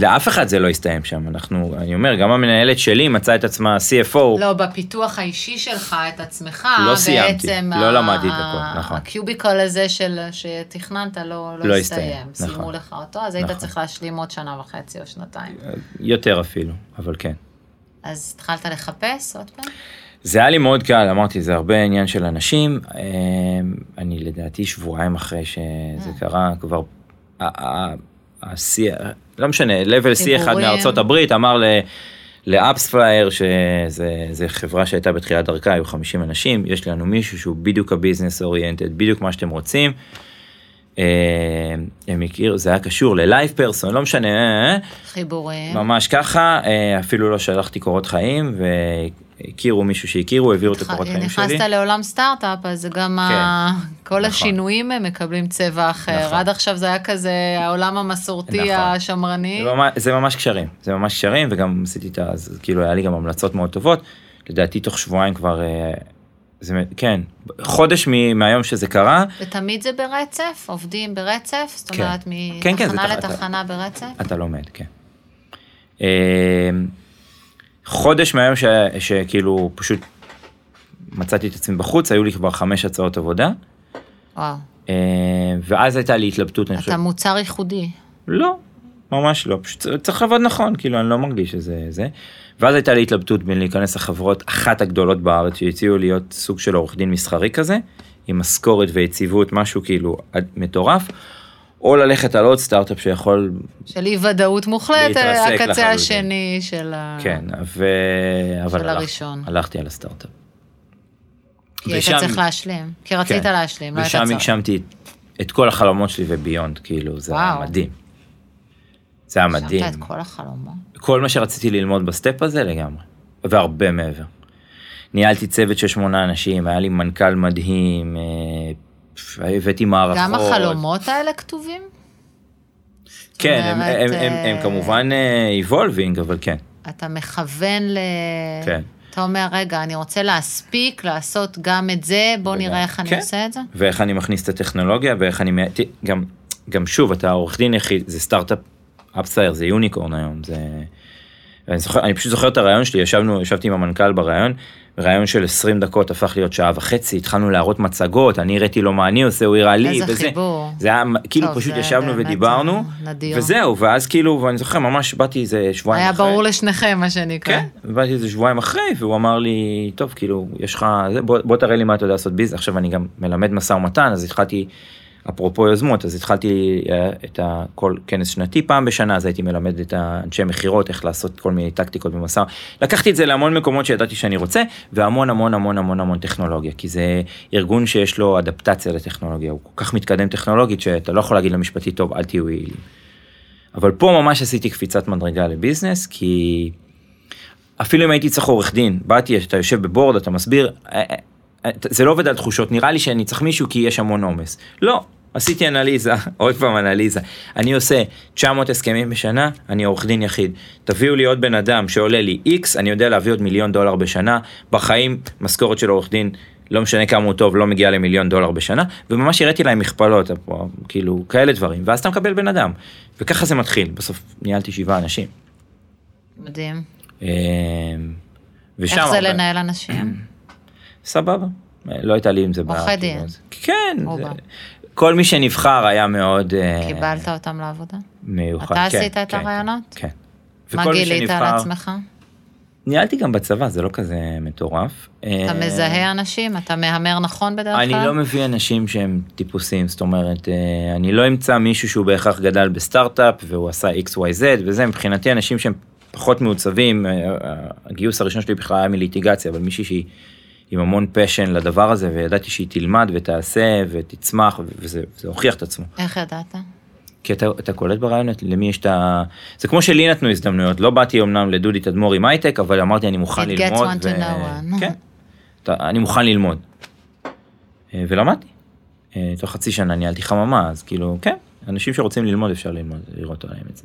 לאף אחד זה לא הסתיים שם, אנחנו, אני אומר, גם המנהלת שלי מצאה את עצמה CFO. לא, בפיתוח האישי שלך, את עצמך, לא סיימתי, לא למדתי את הכל, נכון. ה cubicle הזה של, שתכננת לא, לא, לא הסתיים. הסתיים, סיימו נכון. לך אותו, אז היית נכון. צריך להשלים עוד שנה וחצי או שנתיים. יותר אפילו, אבל כן. אז התחלת לחפש עוד פעם? זה היה לי מאוד קל, אמרתי, זה הרבה עניין של אנשים. אה, אני לדעתי שבועיים אחרי שזה קרה, כבר השיא, לא משנה, level C אחד. מארצות הברית אמר ל... לאפספלייר שזה זה חברה שהייתה בתחילת דרכה היו 50 אנשים יש לנו מישהו שהוא בדיוק ה business oriented בדיוק מה שאתם רוצים. אה, הם הכירו זה היה קשור ללייב פרסון לא משנה אה, אה, חיבורים. ממש ככה אה, אפילו לא שלחתי קורות חיים והכירו מישהו שהכירו העבירו את הקורות חיים שלי. נכנסת לעולם סטארט-אפ, אז גם ה... כל נכון. השינויים הם מקבלים צבע אחר. נכון. עד עכשיו זה היה כזה העולם המסורתי נכון. השמרני. זה ממש, זה ממש קשרים, זה ממש קשרים וגם עשיתי את ה... אז כאילו היה לי גם המלצות מאוד טובות. לדעתי תוך שבועיים כבר, אה, זה, כן, חודש מ- מהיום שזה קרה, ותמיד זה ברצף? עובדים ברצף? זאת כן. אומרת, כן, כן, מתחנה תח- לתחנה ברצף? אתה לומד, כן. אה, חודש מהיום ש, שכאילו פשוט מצאתי את עצמי בחוץ, היו לי כבר חמש הצעות עבודה, וואו. אה, ואז הייתה לי התלבטות, אני חושב, אתה מוצר ייחודי. לא, ממש לא, פשוט צריך לעבוד נכון, כאילו אני לא מרגיש שזה זה. ואז הייתה לי התלבטות בין להיכנס לחברות אחת הגדולות בארץ שהציעו להיות סוג של עורך דין מסחרי כזה, עם משכורת ויציבות, משהו כאילו עד- מטורף, או ללכת על עוד סטארט-אפ שיכול, של אי ודאות מוחלטת, הקצה לחלוטין. השני של ה... כן, ו... אבל של הלכ- הראשון. הלכתי על הסטארט-אפ. כי היית ושם- צריך להשלים. כי רצית כן. להשלים, לא היית ושם צריך. הגשמתי את כל החלומות שלי ו beyond, כאילו, זה היה וואו. מדהים. זה היה מדהים. הגשמת את כל החלומות. כל מה שרציתי ללמוד ב step הזה לגמרי, והרבה מעבר. ניהלתי צוות של שמונה אנשים, היה לי מנכ"ל מדהים, אה, הבאתי מערכות. גם החלומות האלה כתובים? כן, הם, אומרת, הם, הם, הם אה, כמובן איבולבינג, אבל כן. אתה מכוון ל... כן. אתה אומר, רגע, אני רוצה להספיק, לעשות גם את זה, בוא וגם- נראה איך אני כן. עושה את זה. ואיך אני מכניס את הטכנולוגיה, ואיך אני... גם, גם שוב, אתה עורך דין יחיד, זה סטארט-אפ, אפסייר, זה יוניקורן היום, זה... אני, זוכר, אני פשוט זוכר את הרעיון שלי, ישבנו, ישבתי עם המנכ"ל בראיון, רעיון של 20 דקות הפך להיות שעה וחצי, התחלנו להראות מצגות, אני הראיתי לו מה אני עושה, הוא הראה לי, איזה וזה. חיבור. זה היה, כאילו טוב, פשוט ישבנו ודיברנו, נדיר. וזהו, ואז כאילו, ואני זוכר, ממש באתי איזה שבועיים היה אחרי. ברור לשניכם, מה שנקרא. כן, ובאתי איזה שבועיים אחרי, והוא אמר לי, טוב, כאילו, יש לך, בוא, בוא תראה לי מה אתה יודע לעשות ביזנס, עכשיו אני גם מלמד משא ומתן, אז התחלתי, אפרופו יוזמות, אז התחלתי אה, את כל כנס שנתי פעם בשנה, אז הייתי מלמד את האנשי מכירות, איך לעשות כל מיני טקטיקות במשא, לקחתי את זה להמון מקומות שידעתי שאני רוצה, והמון המון המון המון המון טכנולוגיה, כי זה ארגון שיש לו אדפטציה לטכנולוגיה, הוא כל כך מתקדם טכנולוגית, שאתה לא יכול להגיד למשפטי, טוב, אל תהיו יעילים. אבל פה ממש עשיתי קפיצת מדרגה לביזנס, כי אפילו אם הייתי צריך עורך דין, באתי, אתה יושב בבורד, אתה מסביר, אה, אה, זה לא עובד על תחושות, נראה לי שאני צריך מישהו כי יש המון עומס. לא, עשיתי אנליזה, עוד פעם אנליזה, אני עושה 900 הסכמים בשנה, אני עורך דין יחיד. תביאו לי עוד בן אדם שעולה לי X, אני יודע להביא עוד מיליון דולר בשנה, בחיים משכורת של עורך דין, לא משנה כמה הוא טוב, לא מגיע למיליון דולר בשנה, וממש הראיתי להם מכפלות, כאילו, כאלה דברים, ואז אתה מקבל בן אדם, וככה זה מתחיל, בסוף ניהלתי שבעה אנשים. מדהים. אה, ושם... איך זה הרבה- לנהל אנשים? סבבה, לא הייתה לי עם זה בעיה. עורכי דין. כאילו, אז- כן. זה- כל מי שנבחר היה מאוד אה, קיבלת אותם לעבודה? מיוחד. אתה כן, עשית את כן, הרעיונות? כן. מה גילית על שנבחר- עצמך? ניהלתי גם בצבא, זה לא כזה מטורף. אתה אה, מזהה אנשים? אתה מהמר נכון בדרך כלל? אני לא מביא אנשים שהם טיפוסים, זאת אומרת, אה, אני לא אמצא מישהו שהוא בהכרח גדל בסטארט-אפ והוא עשה XYZ וזה, מבחינתי אנשים שהם פחות מעוצבים, הגיוס הראשון שלי בכלל היה מליטיגציה, אבל מישהי שהיא עם המון פשן לדבר הזה, וידעתי שהיא תלמד ותעשה ותצמח, וזה זה הוכיח את עצמו. איך ידעת? כי אתה, אתה קולט ברעיונות למי יש את ה... זה כמו שלי נתנו הזדמנויות, לא באתי אמנם לדודי תדמור עם הייטק, אבל אמרתי אני מוכן It gets ללמוד. one to know one. כן, אתה, אני מוכן ללמוד. אה, ולמדתי. אה, תוך חצי שנה ניהלתי חממה, אז כאילו, כן, אנשים שרוצים ללמוד אפשר ללמוד, לראות עליהם את זה.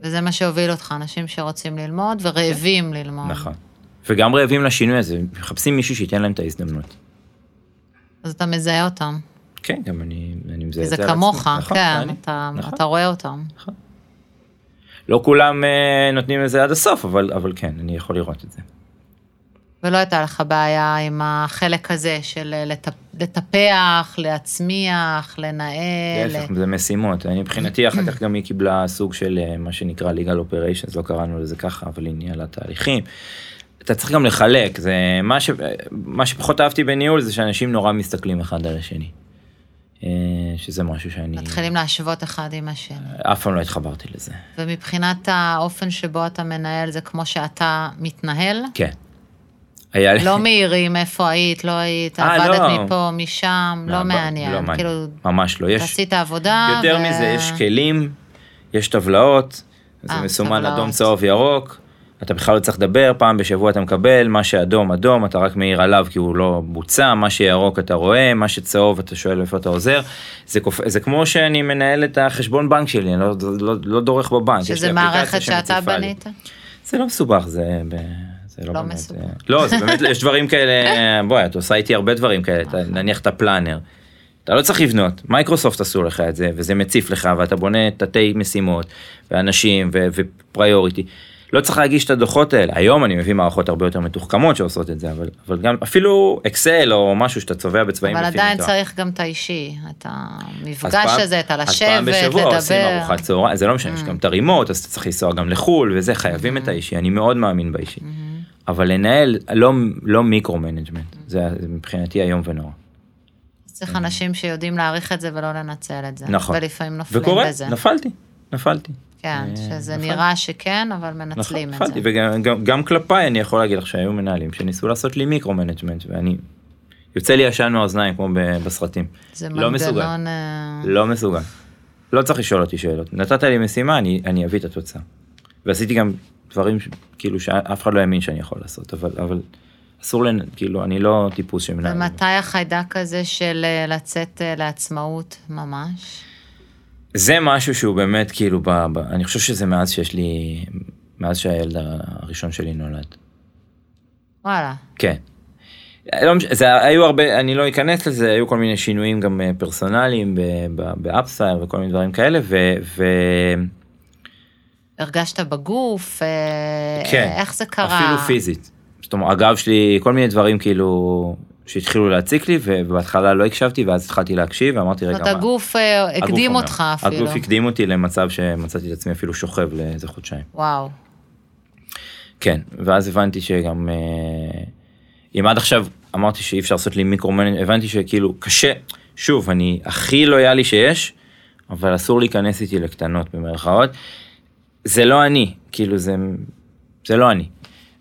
וזה מה שהוביל אותך, אנשים שרוצים ללמוד ורעבים ללמוד. נכון. וגם רעבים לשינוי הזה, מחפשים מישהו שייתן להם את ההזדמנות. אז אתה מזהה אותם. כן, גם אני, אני מזהה את זה זה. כמוך, נכון, כן, אני. אתה נכון. אתה רואה אותם. לא כולם אה, נותנים לזה עד הסוף, אבל, אבל כן, אני יכול לראות את זה. ולא הייתה לך בעיה עם החלק הזה של לטפ- לטפח, להצמיח, לנהל. להפך, זה משימות. אני מבחינתי אחר כך גם היא קיבלה סוג של אה, מה שנקרא legal operations, לא קראנו לזה ככה, אבל היא ניהלה תהליכים. אתה צריך גם לחלק, זה מה, ש... מה שפחות אהבתי בניהול זה שאנשים נורא מסתכלים אחד על השני. אה, שזה משהו שאני מתחילים להשוות אחד עם השני. אף פעם לא התחברתי לזה. ומבחינת האופן שבו אתה מנהל, זה כמו שאתה מתנהל? כן. היה לי... לא מעירים איפה היית, לא היית, אה, עבדת לא. מפה, משם, לא ב- מעניין. לא מעניין. כאילו, ממש לא. יש... עשית עבודה. יותר ו- מזה, יש כלים, יש טבלאות, זה אה, מסומן טבלאות. אדום, צהוב, ירוק. אתה בכלל לא צריך לדבר, פעם בשבוע אתה מקבל, מה שאדום, אדום, אתה רק מעיר עליו כי הוא לא בוצע, מה שירוק אתה רואה, מה שצהוב אתה שואל איפה אתה עוזר. זה, קופ... זה כמו שאני מנהל את החשבון בנק שלי, אני לא, לא, לא דורך בבנק. שזה מערכת שאתה שמציפה לי. בנית? זה לא מסובך, זה... זה לא, לא באמת, מסובך. לא, זה באמת, יש דברים כאלה, בואי, את עושה איתי הרבה דברים כאלה, אתה- נניח את הפלאנר. אתה לא צריך לבנות, מייקרוסופט עשו לך את זה, וזה מציף לך, ואתה בונה תתי משימות, ואנשים, ו- ו priority. לא צריך להגיש את הדוחות האלה. היום אני מביא מערכות הרבה יותר מתוחכמות שעושות את זה, אבל, אבל גם אפילו אקסל או משהו שאתה צובע בצבעים אבל עדיין מיטה. צריך גם את האישי, את המפגש פעם- הזה, את אז פעם הלשבת, בשבוע עושים לדבר. ארוחת צהריים, זה לא משנה, יש גם את ה remote, אז אתה צריך לנסוע גם לחו"ל וזה, חייבים את האישי, אני מאוד מאמין באישי. אבל לנהל לא, לא micro management, זה זה מבחינתי איום ונורא. צריך אנשים שיודעים להעריך את זה ולא לנצל את זה. נכון. ולפעמים נופלים וקורה, בזה. נפלתי, נפלתי. כן, אה, שזה נפלתי. נראה שכן, אבל נכון, מנצלים את נפלתי, זה. וגם גם, גם כלפיי אני יכול להגיד לך שהיו מנהלים שניסו לעשות לי micro management, ואני, יוצא לי עשן מהאוזניים כמו בסרטים. זה לא מסוגל. מנגנון... אה, לא מסוגל. לא צריך לשאול אותי שאלות. נתת לי משימה, אני, אני אביא את התוצאה. ועשיתי גם דברים ש- כאילו שאף אחד לא האמין שאני יכול לעשות, אבל, אבל אסור, לנ... כאילו, אני לא טיפוס שמנהל. ומתי החיידק הזה של אה, לצאת לעצמאות ממש? זה משהו שהוא באמת כאילו, ב, ב, אני חושב שזה מאז שיש לי, מאז שהילד הראשון שלי נולד. וואלה. כן. לא, זה היו הרבה, אני לא אכנס לזה, היו כל מיני שינויים גם אה, פרסונליים באפספלייר וכל מיני דברים כאלה, ו... ו... הרגשת בגוף? אה, כן. איך זה קרה? אפילו פיזית. זאת אומרת, הגב שלי, כל מיני דברים כאילו שהתחילו להציק לי, ובהתחלה לא הקשבתי, ואז התחלתי להקשיב, ואמרתי, רגע, מה? הגוף אה, הקדים. אותך אפילו. הגוף הקדים אותי למצב שמצאתי את עצמי אפילו שוכב לאיזה חודשיים. וואו. כן, ואז הבנתי שגם, אה, אם עד עכשיו אמרתי שאי אפשר לעשות לי מיקרו-מנג', הבנתי שכאילו קשה, שוב, אני הכי לויאלי שיש, אבל אסור להיכנס איתי לקטנות במרכאות. זה לא אני, כאילו זה, זה לא אני.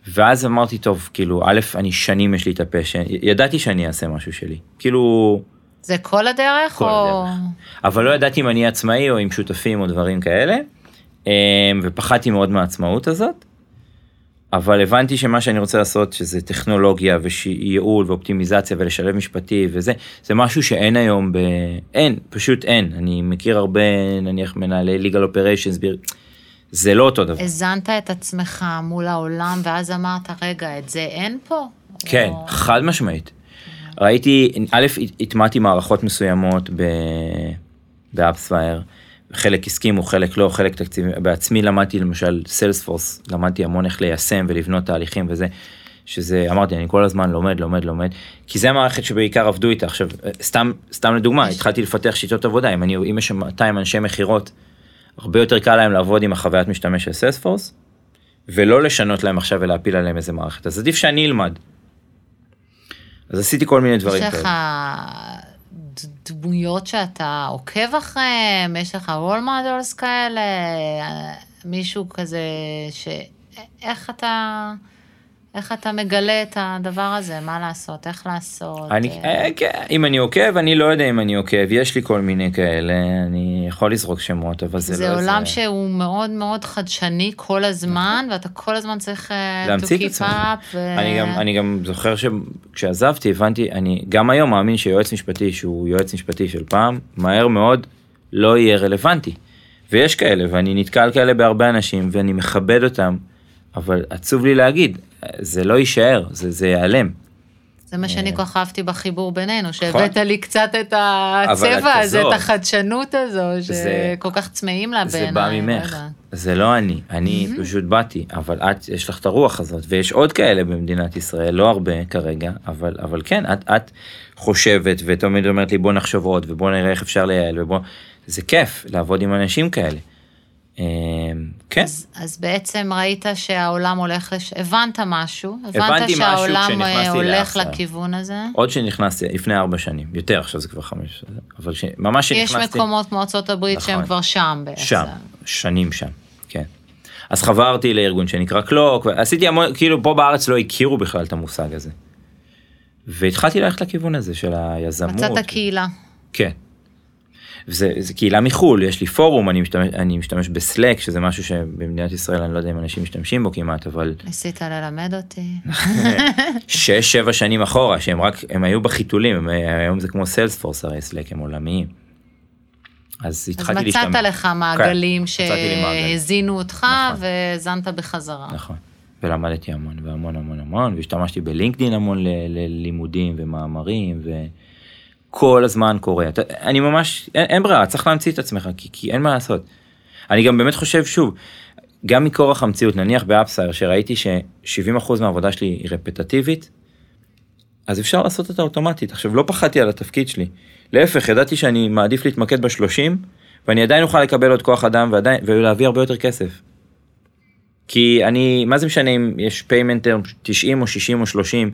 ואז אמרתי, טוב, כאילו, א', אני שנים יש לי את הפה, ש... ידעתי שאני אעשה משהו שלי. כאילו, זה כל הדרך? כל או... הדרך. אבל לא ידעתי אם אני עצמאי או עם שותפים או דברים כאלה, אמ, ופחדתי מאוד מהעצמאות הזאת. אבל הבנתי שמה שאני רוצה לעשות שזה טכנולוגיה וייעול ואופטימיזציה ולשלב משפטי וזה זה משהו שאין היום ב... אין פשוט אין אני מכיר הרבה נניח מנהלי legal operations זה לא אותו דבר הזנת את עצמך מול העולם, ואז אמרת, רגע, את זה אין פה? כן או- חד משמעית. ראיתי א' הטמעתי מערכות מסוימות ב- באפספלייר חלק הסכימו חלק לא חלק תקציבי בעצמי למדתי למשל סיילספורס למדתי המון איך ליישם ולבנות תהליכים וזה. שזה אמרתי אני כל הזמן לומד לומד לומד כי זה המערכת שבעיקר עבדו איתה עכשיו סתם סתם לדוגמה התחלתי לפתח שיטות עבודה אם אני אם יש שם 200 אנשי מכירות הרבה יותר קל להם לעבוד עם החוויית משתמש של סיילספורס ולא לשנות להם עכשיו ולהפיל עליהם איזה מערכת אז עדיף שאני אלמד. אז עשיתי כל מיני דברים יש לך כאלה. דמויות שאתה עוקב אחריהם? יש לך role models כאלה? מישהו כזה ש... איך אתה... איך אתה מגלה את הדבר הזה? מה לעשות? איך לעשות? אני, אה, אה, כן, אם אני עוקב, אני לא יודע אם אני עוקב, יש לי כל מיני כאלה, אני יכול לזרוק שמות, אבל זה, זה לא עולם איזה... שהוא מאוד מאוד חדשני כל הזמן, ואתה כל הזמן צריך אה, להמציא את עצמך. ו- אני גם, אני גם זוכר שכשעזבתי הבנתי, אני גם היום מאמין שיועץ משפטי שהוא יועץ משפטי של פעם, מהר מאוד לא יהיה רלוונטי. ויש כאלה, ואני נתקל כאלה בהרבה אנשים, ואני מכבד אותם, אבל עצוב לי להגיד, זה לא יישאר, זה, זה ייעלם. זה מה שאני כל כך אהבתי בחיבור בינינו, נכון. שהבאת לי קצת את הצבע הזה, את. החדשנות הזו, זה- שכל כך צמאים לה זה בעיניי. בא לא ממך. זה לא אני, אני פשוט באתי, אבל את, יש לך את הרוח הזאת, ויש עוד כאלה במדינת ישראל, לא הרבה כרגע, אבל, אבל כן, את, את חושבת ותמיד אומרת לי בוא נחשוב עוד ובוא נראה איך אפשר לייעל ובוא, זה כיף לעבוד עם אנשים כאלה. אה, כן, אז, אז בעצם ראית שהעולם הולך, לש... הבנת משהו, הבנת משהו שהעולם אה, הולך לאפסה. לכיוון הזה. עוד שנכנסתי לפני ארבע שנים, יותר עכשיו זה כבר חמש, אבל ש... ממש יש שנכנסתי, מקומות כמו ארצות הברית נכון. שהם כבר שם בעצם. שם, שנים שם, כן. אז חברתי לארגון שנקרא קלוק, ועשיתי המון, כאילו פה בארץ לא הכירו בכלל את המושג הזה. והתחלתי ללכת לכיוון הזה של היזמות. מצאת קהילה. כן. וזה זה קהילה מחו"ל, יש לי פורום, אני משתמש, אני משתמש בסלק, שזה משהו שבמדינת ישראל אני לא יודע אם אנשים משתמשים בו כמעט, אבל ניסית ללמד אותי. שש, שבע שנים אחורה, שהם רק, הם היו בחיתולים, הם, היום זה כמו סיילספורס הרי סלק, הם עולמיים. אז אז התחלתי להשתמש. מצאת לך מעגלים כן, מעגלים. שהזינו אותך נכון. והאזנת בחזרה. נכון. ולמדתי המון והמון המון המון והשתמשתי בלינקדין המון ללימודים ומאמרים וכל הזמן קורה. אתה, אני ממש אין, אין ברירה צריך להמציא את עצמך כי, כי אין מה לעשות. אני גם באמת חושב שוב גם מכורח המציאות, נניח באפספלייר, שראיתי ש-70% מהעבודה שלי היא רפטטיבית, אז אפשר לעשות אותה אוטומטית. עכשיו, לא פחדתי על התפקיד שלי. להפך, ידעתי שאני מעדיף להתמקד ב-30, ואני עדיין אוכל לקבל עוד כוח אדם ועדיין, ולהביא הרבה יותר כסף. כי אני, מה זה משנה אם יש payment 90 או 60 או 30,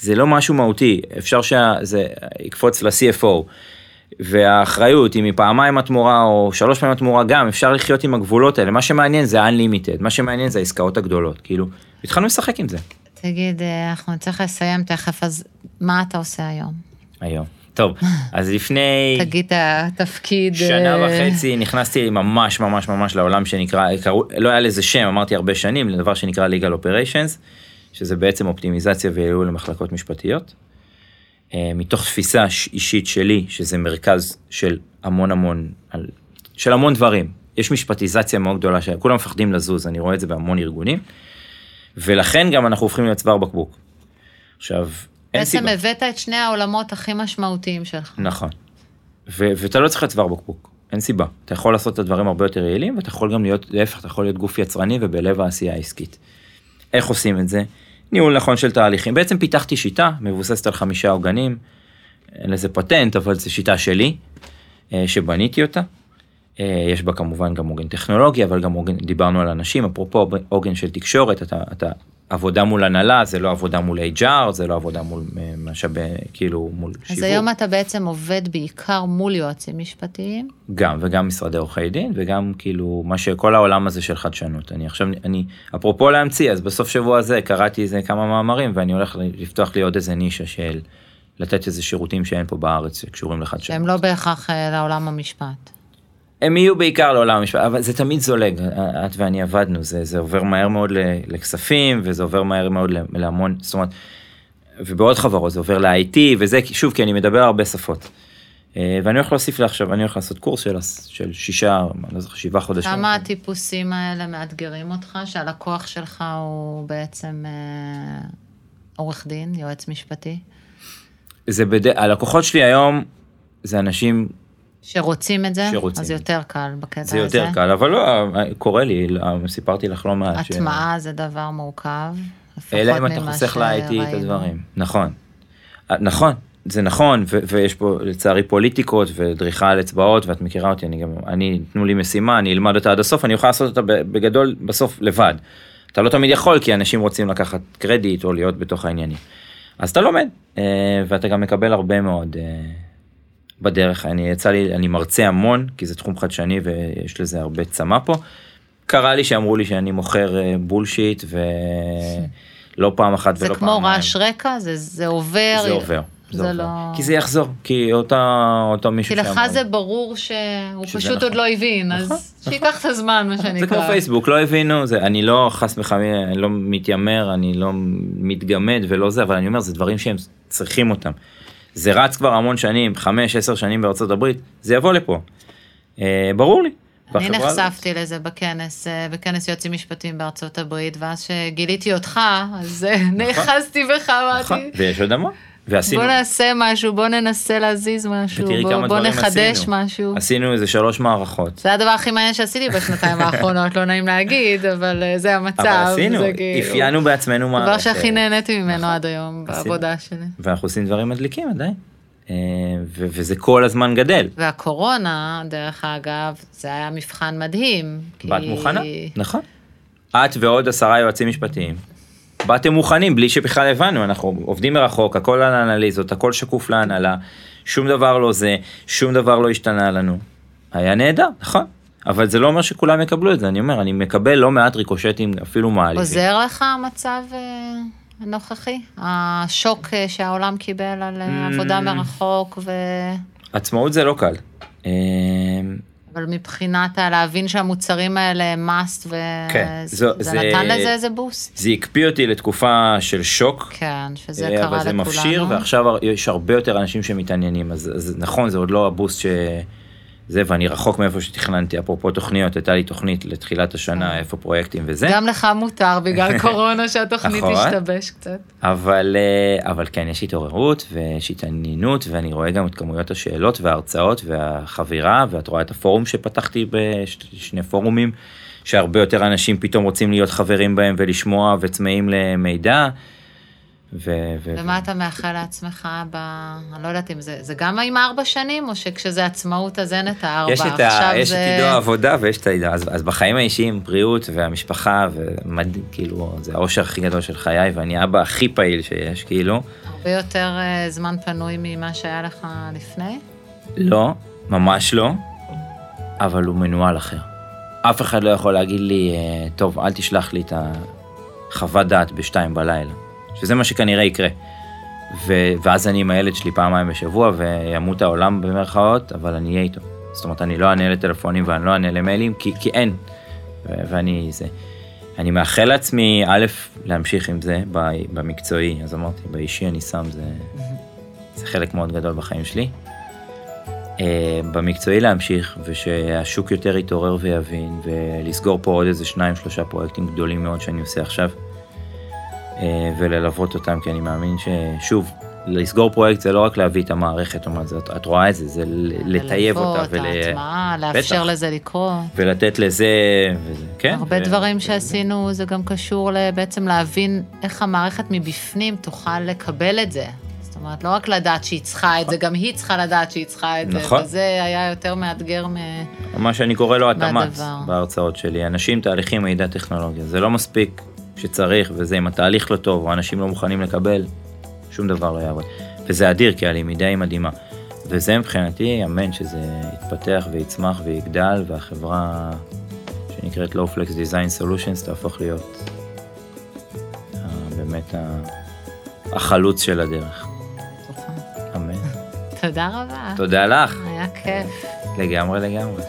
זה לא משהו מהותי, אפשר שזה יקפוץ ל-CFO. והאחריות אם היא פעמיים התמורה או שלוש פעמים התמורה גם אפשר לחיות עם הגבולות האלה מה שמעניין זה unlimited מה שמעניין זה העסקאות הגדולות כאילו התחלנו לשחק עם זה. תגיד, אה, אנחנו נצטרך לסיים תכף, אז מה אתה עושה היום? היום. טוב אז לפני תגיד התפקיד. שנה אה, וחצי נכנסתי ממש ממש ממש לעולם שנקרא קראו לא היה לזה שם אמרתי הרבה שנים לדבר שנקרא legal operations שזה בעצם אופטימיזציה וייעול למחלקות משפטיות. אה, מתוך תפיסה אישית שלי שזה מרכז של המון המון של המון דברים יש משפטיזציה מאוד גדולה שכולם מפחדים לזוז אני רואה את זה בהמון ארגונים. ולכן גם אנחנו הופכים להיות צוואר בקבוק. עכשיו אין בעצם סיבה. הבאת את שני העולמות הכי משמעותיים שלך. נכון. ו- ואתה לא צריך להיות צוואר בקבוק, אין סיבה. אתה יכול לעשות את הדברים הרבה יותר יעילים, ואתה יכול גם להיות, להפך, אתה יכול להיות גוף יצרני ובלב העשייה העסקית. איך עושים את זה? ניהול נכון של תהליכים. בעצם פיתחתי שיטה מבוססת על חמישה עוגנים, אין לזה פטנט, אבל זו שיטה שלי, אה, שבניתי אותה. אה, יש בה כמובן גם עוגן טכנולוגי, אבל גם עוגן, דיברנו על אנשים, אפרופו עוגן של תקשורת, אתה, אתה עבודה מול הנהלה, זה לא עבודה מול HR, זה לא עבודה מול אה, משאבי, כאילו מול שיווק. אז היום אתה בעצם עובד בעיקר מול יועצים משפטיים. גם וגם משרדי עורכי דין וגם כאילו מה שכל העולם הזה של חדשנות אני עכשיו אני אפרופו להמציא אז בסוף שבוע הזה קראתי איזה כמה מאמרים ואני הולך לפתוח לי עוד איזה נישה של לתת איזה שירותים שאין פה בארץ שקשורים לחדשנות. שהם לא בהכרח אה, לעולם המשפט. הם יהיו בעיקר לעולם המשפט אבל זה תמיד זולג את ואני עבדנו זה זה עובר מהר מאוד לכספים וזה עובר מהר מאוד להמון זאת אומרת. ובעוד חברות זה עובר ל-IT וזה שוב כי אני מדבר הרבה שפות. אה, ואני הולך להוסיף לי עכשיו אני הולך לעשות קורס של, של שישה מה, לא זוכר שבעה חודשים. כמה הטיפוסים האלה מאתגרים אותך, שהלקוח שלך הוא בעצם אה, עורך דין, יועץ משפטי, זה בד... הלקוחות שלי היום זה אנשים שרוצים את זה, שרוצים. אז יותר קל בקטע הזה. זה יותר קל אבל לא קורה לי לא, סיפרתי לך לא מעט. ש- הטמעה זה דבר מורכב. אלא אם אתה חוסך ל-IT את שראינו. הדברים. נכון. אה, נכון. זה נכון ו- ויש פה לצערי פוליטיקות ודריכה על אצבעות ואת מכירה אותי אני גם אני תנו לי משימה אני אלמד אותה עד הסוף אני אוכל לעשות אותה בגדול בסוף לבד. אתה לא תמיד יכול כי אנשים רוצים לקחת קרדיט או להיות בתוך העניינים. אז אתה לומד אה, ואתה גם מקבל הרבה מאוד אה, בדרך אני יצא לי אני מרצה המון כי זה תחום חדשני ויש לזה הרבה צמא פה. קרה לי שאמרו לי שאני מוכר אה, בולשיט ולא פעם אחת זה ולא כמו פעמיים. רעש רקע, זה, זה עובר. זה עובר. זה זה לא-. כי זה יחזור כי אותה אותו מישהו כי לך שאמר- זה ברור שהוא פשוט נכון. עוד לא הבין, נכון, אז שייקח את הזמן, מה שנקרא. זה כמו פייסבוק לא הבינו זה אני לא חס וחלילה אני לא מתיימר אני לא מתגמד ולא זה אבל אני אומר זה דברים שהם צריכים אותם. זה רץ כבר המון שנים חמש עשר שנים בארצות הברית זה יבוא לפה. אה, ברור לי. אני בחברה הזאת. נחשפתי לזה בכנס, אה, בכנס יועצים משפטיים בארצות הברית, ואז שגיליתי אותך, אז אה, נאחזתי בך, נכון, אמרתי, ויש עוד המון. ועשינו, בוא נעשה משהו, בוא ננסה להזיז משהו, בוא- בוא נחדש עשינו. משהו. עשינו איזה שלוש מערכות. זה הדבר הכי מעניין שעשיתי בשנתיים האחרונות, לא נעים להגיד, אבל אה, זה המצב. אבל עשינו, כאילו- אפיינו בעצמנו הדבר מערכת. שהכי נהניתי ממנו נכון. עד היום. בעבודה שלי. ואנחנו עושים דברים מדליקים עדיין. אה, ו- וזה כל הזמן גדל. והקורונה, דרך אגב, זה היה מבחן מדהים. כי- באת מוכנה? נכון. את ועוד עשרה יועצים משפטיים. באתם מוכנים בלי שבכלל הבנו, אנחנו עובדים מרחוק, הכל על האנליזות, הכל שקוף להנהלה, שום דבר לא זה, שום דבר לא השתנה לנו. היה נהדר, נכון. אבל זה לא אומר שכולם יקבלו את זה, אני אומר, אני מקבל לא מעט ריקושטים אפילו מעליבים. עוזר לך המצב אה, הנוכחי? השוק אה, שהעולם קיבל על אה, Mm. עבודה מרחוק, ו... עצמאות זה לא קל. אבל מבחינת להבין שהמוצרים האלה הם must, כן, וזה זו- זה זה- נתן לזה איזה בוסט. זה הקפיא אותי לתקופה של שוק. כן, שזה אה, קרה אבל זה לכולנו. מפשיר ועכשיו יש הרבה יותר אנשים שמתעניינים אז, אז נכון זה עוד לא הבוסט שזה ואני רחוק מאיפה שתכננתי אפרופו תוכניות הייתה לי תוכנית לתחילת השנה איפה פרויקטים וזה גם לך מותר בגלל קורונה שהתוכנית נכון. תשתבש קצת. אבל אה, אבל כן יש התעוררות ויש התעניינות ואני רואה גם את כמויות השאלות וההרצאות והחבירה ואת רואה את הפורום שפתחתי בשני פורומים שהרבה יותר אנשים פתאום רוצים להיות חברים בהם ולשמוע וצמאים למידע. ו... ו... ומה אתה מאחל לעצמך ב... אני לא יודעת אם זה, זה גם עם ארבע שנים, או שכשזה עצמאות אז אין את הארבע, יש את, ה... יש את עידו העבודה ויש את העידו, אז, אז בחיים האישיים, בריאות והמשפחה, ומד... כאילו, זה האושר הכי גדול של חיי, ואני אבא הכי פעיל שיש, כאילו. הרבה יותר uh, זמן פנוי ממה שהיה לך לפני? לא, ממש לא, אבל הוא מנוהל אחר. אף אחד לא יכול להגיד לי, אה, טוב, אל תשלח לי את החוות דעת בשתיים בלילה. שזה מה שכנראה יקרה. ו- ואז אני עם הילד שלי פעמיים בשבוע וימות העולם במרכאות, אבל אני אהיה איתו. זאת אומרת, אני לא אענה לטלפונים ואני לא אענה למיילים, כי, כי אין. ו- ואני זה. אני מאחל לעצמי, א', להמשיך עם זה במקצועי, אז אמרתי, באישי אני שם, זה, זה חלק מאוד גדול בחיים שלי. Uh, במקצועי להמשיך, ושהשוק יותר יתעורר ויבין, ולסגור פה עוד איזה שניים, שלושה פרויקטים גדולים מאוד שאני עושה עכשיו. אה, וללוות אותם, כי אני מאמין ששוב, לסגור פרויקט זה לא רק להביא את המערכת, אומרת, זאת, את רואה את זה, זה לטייב אותה. ללוות, ול... ההטמעה, לאפשר בטח. לזה לקרות. ולתת לזה, וזה, כן. הרבה ו... דברים שעשינו, זה גם קשור בעצם להבין איך המערכת מבפנים תוכל לקבל את זה. זאת אומרת, לא רק לדעת שהיא צריכה את זה, גם היא צריכה לדעת שהיא צריכה את נכון. זה, וזה היה יותר מאתגר מ... מה שאני קורא לו התאמץ בהרצאות שלי, אנשים, תהליכים, מידע, טכנולוגיה. זה לא מספיק שצריך, וזה אם התהליך לא טוב, או אנשים לא מוכנים לקבל, שום דבר לא יעבוד. וזה אדיר, כי הלמידה היא מדהימה. וזה מבחינתי, אמן שזה יתפתח ויצמח ויגדל, והחברה שנקראת Low Flex Design Solutions תהפוך להיות באמת החלוץ של הדרך. אמן. תודה רבה. תודה לך. היה כיף. לגמרי לגמרי.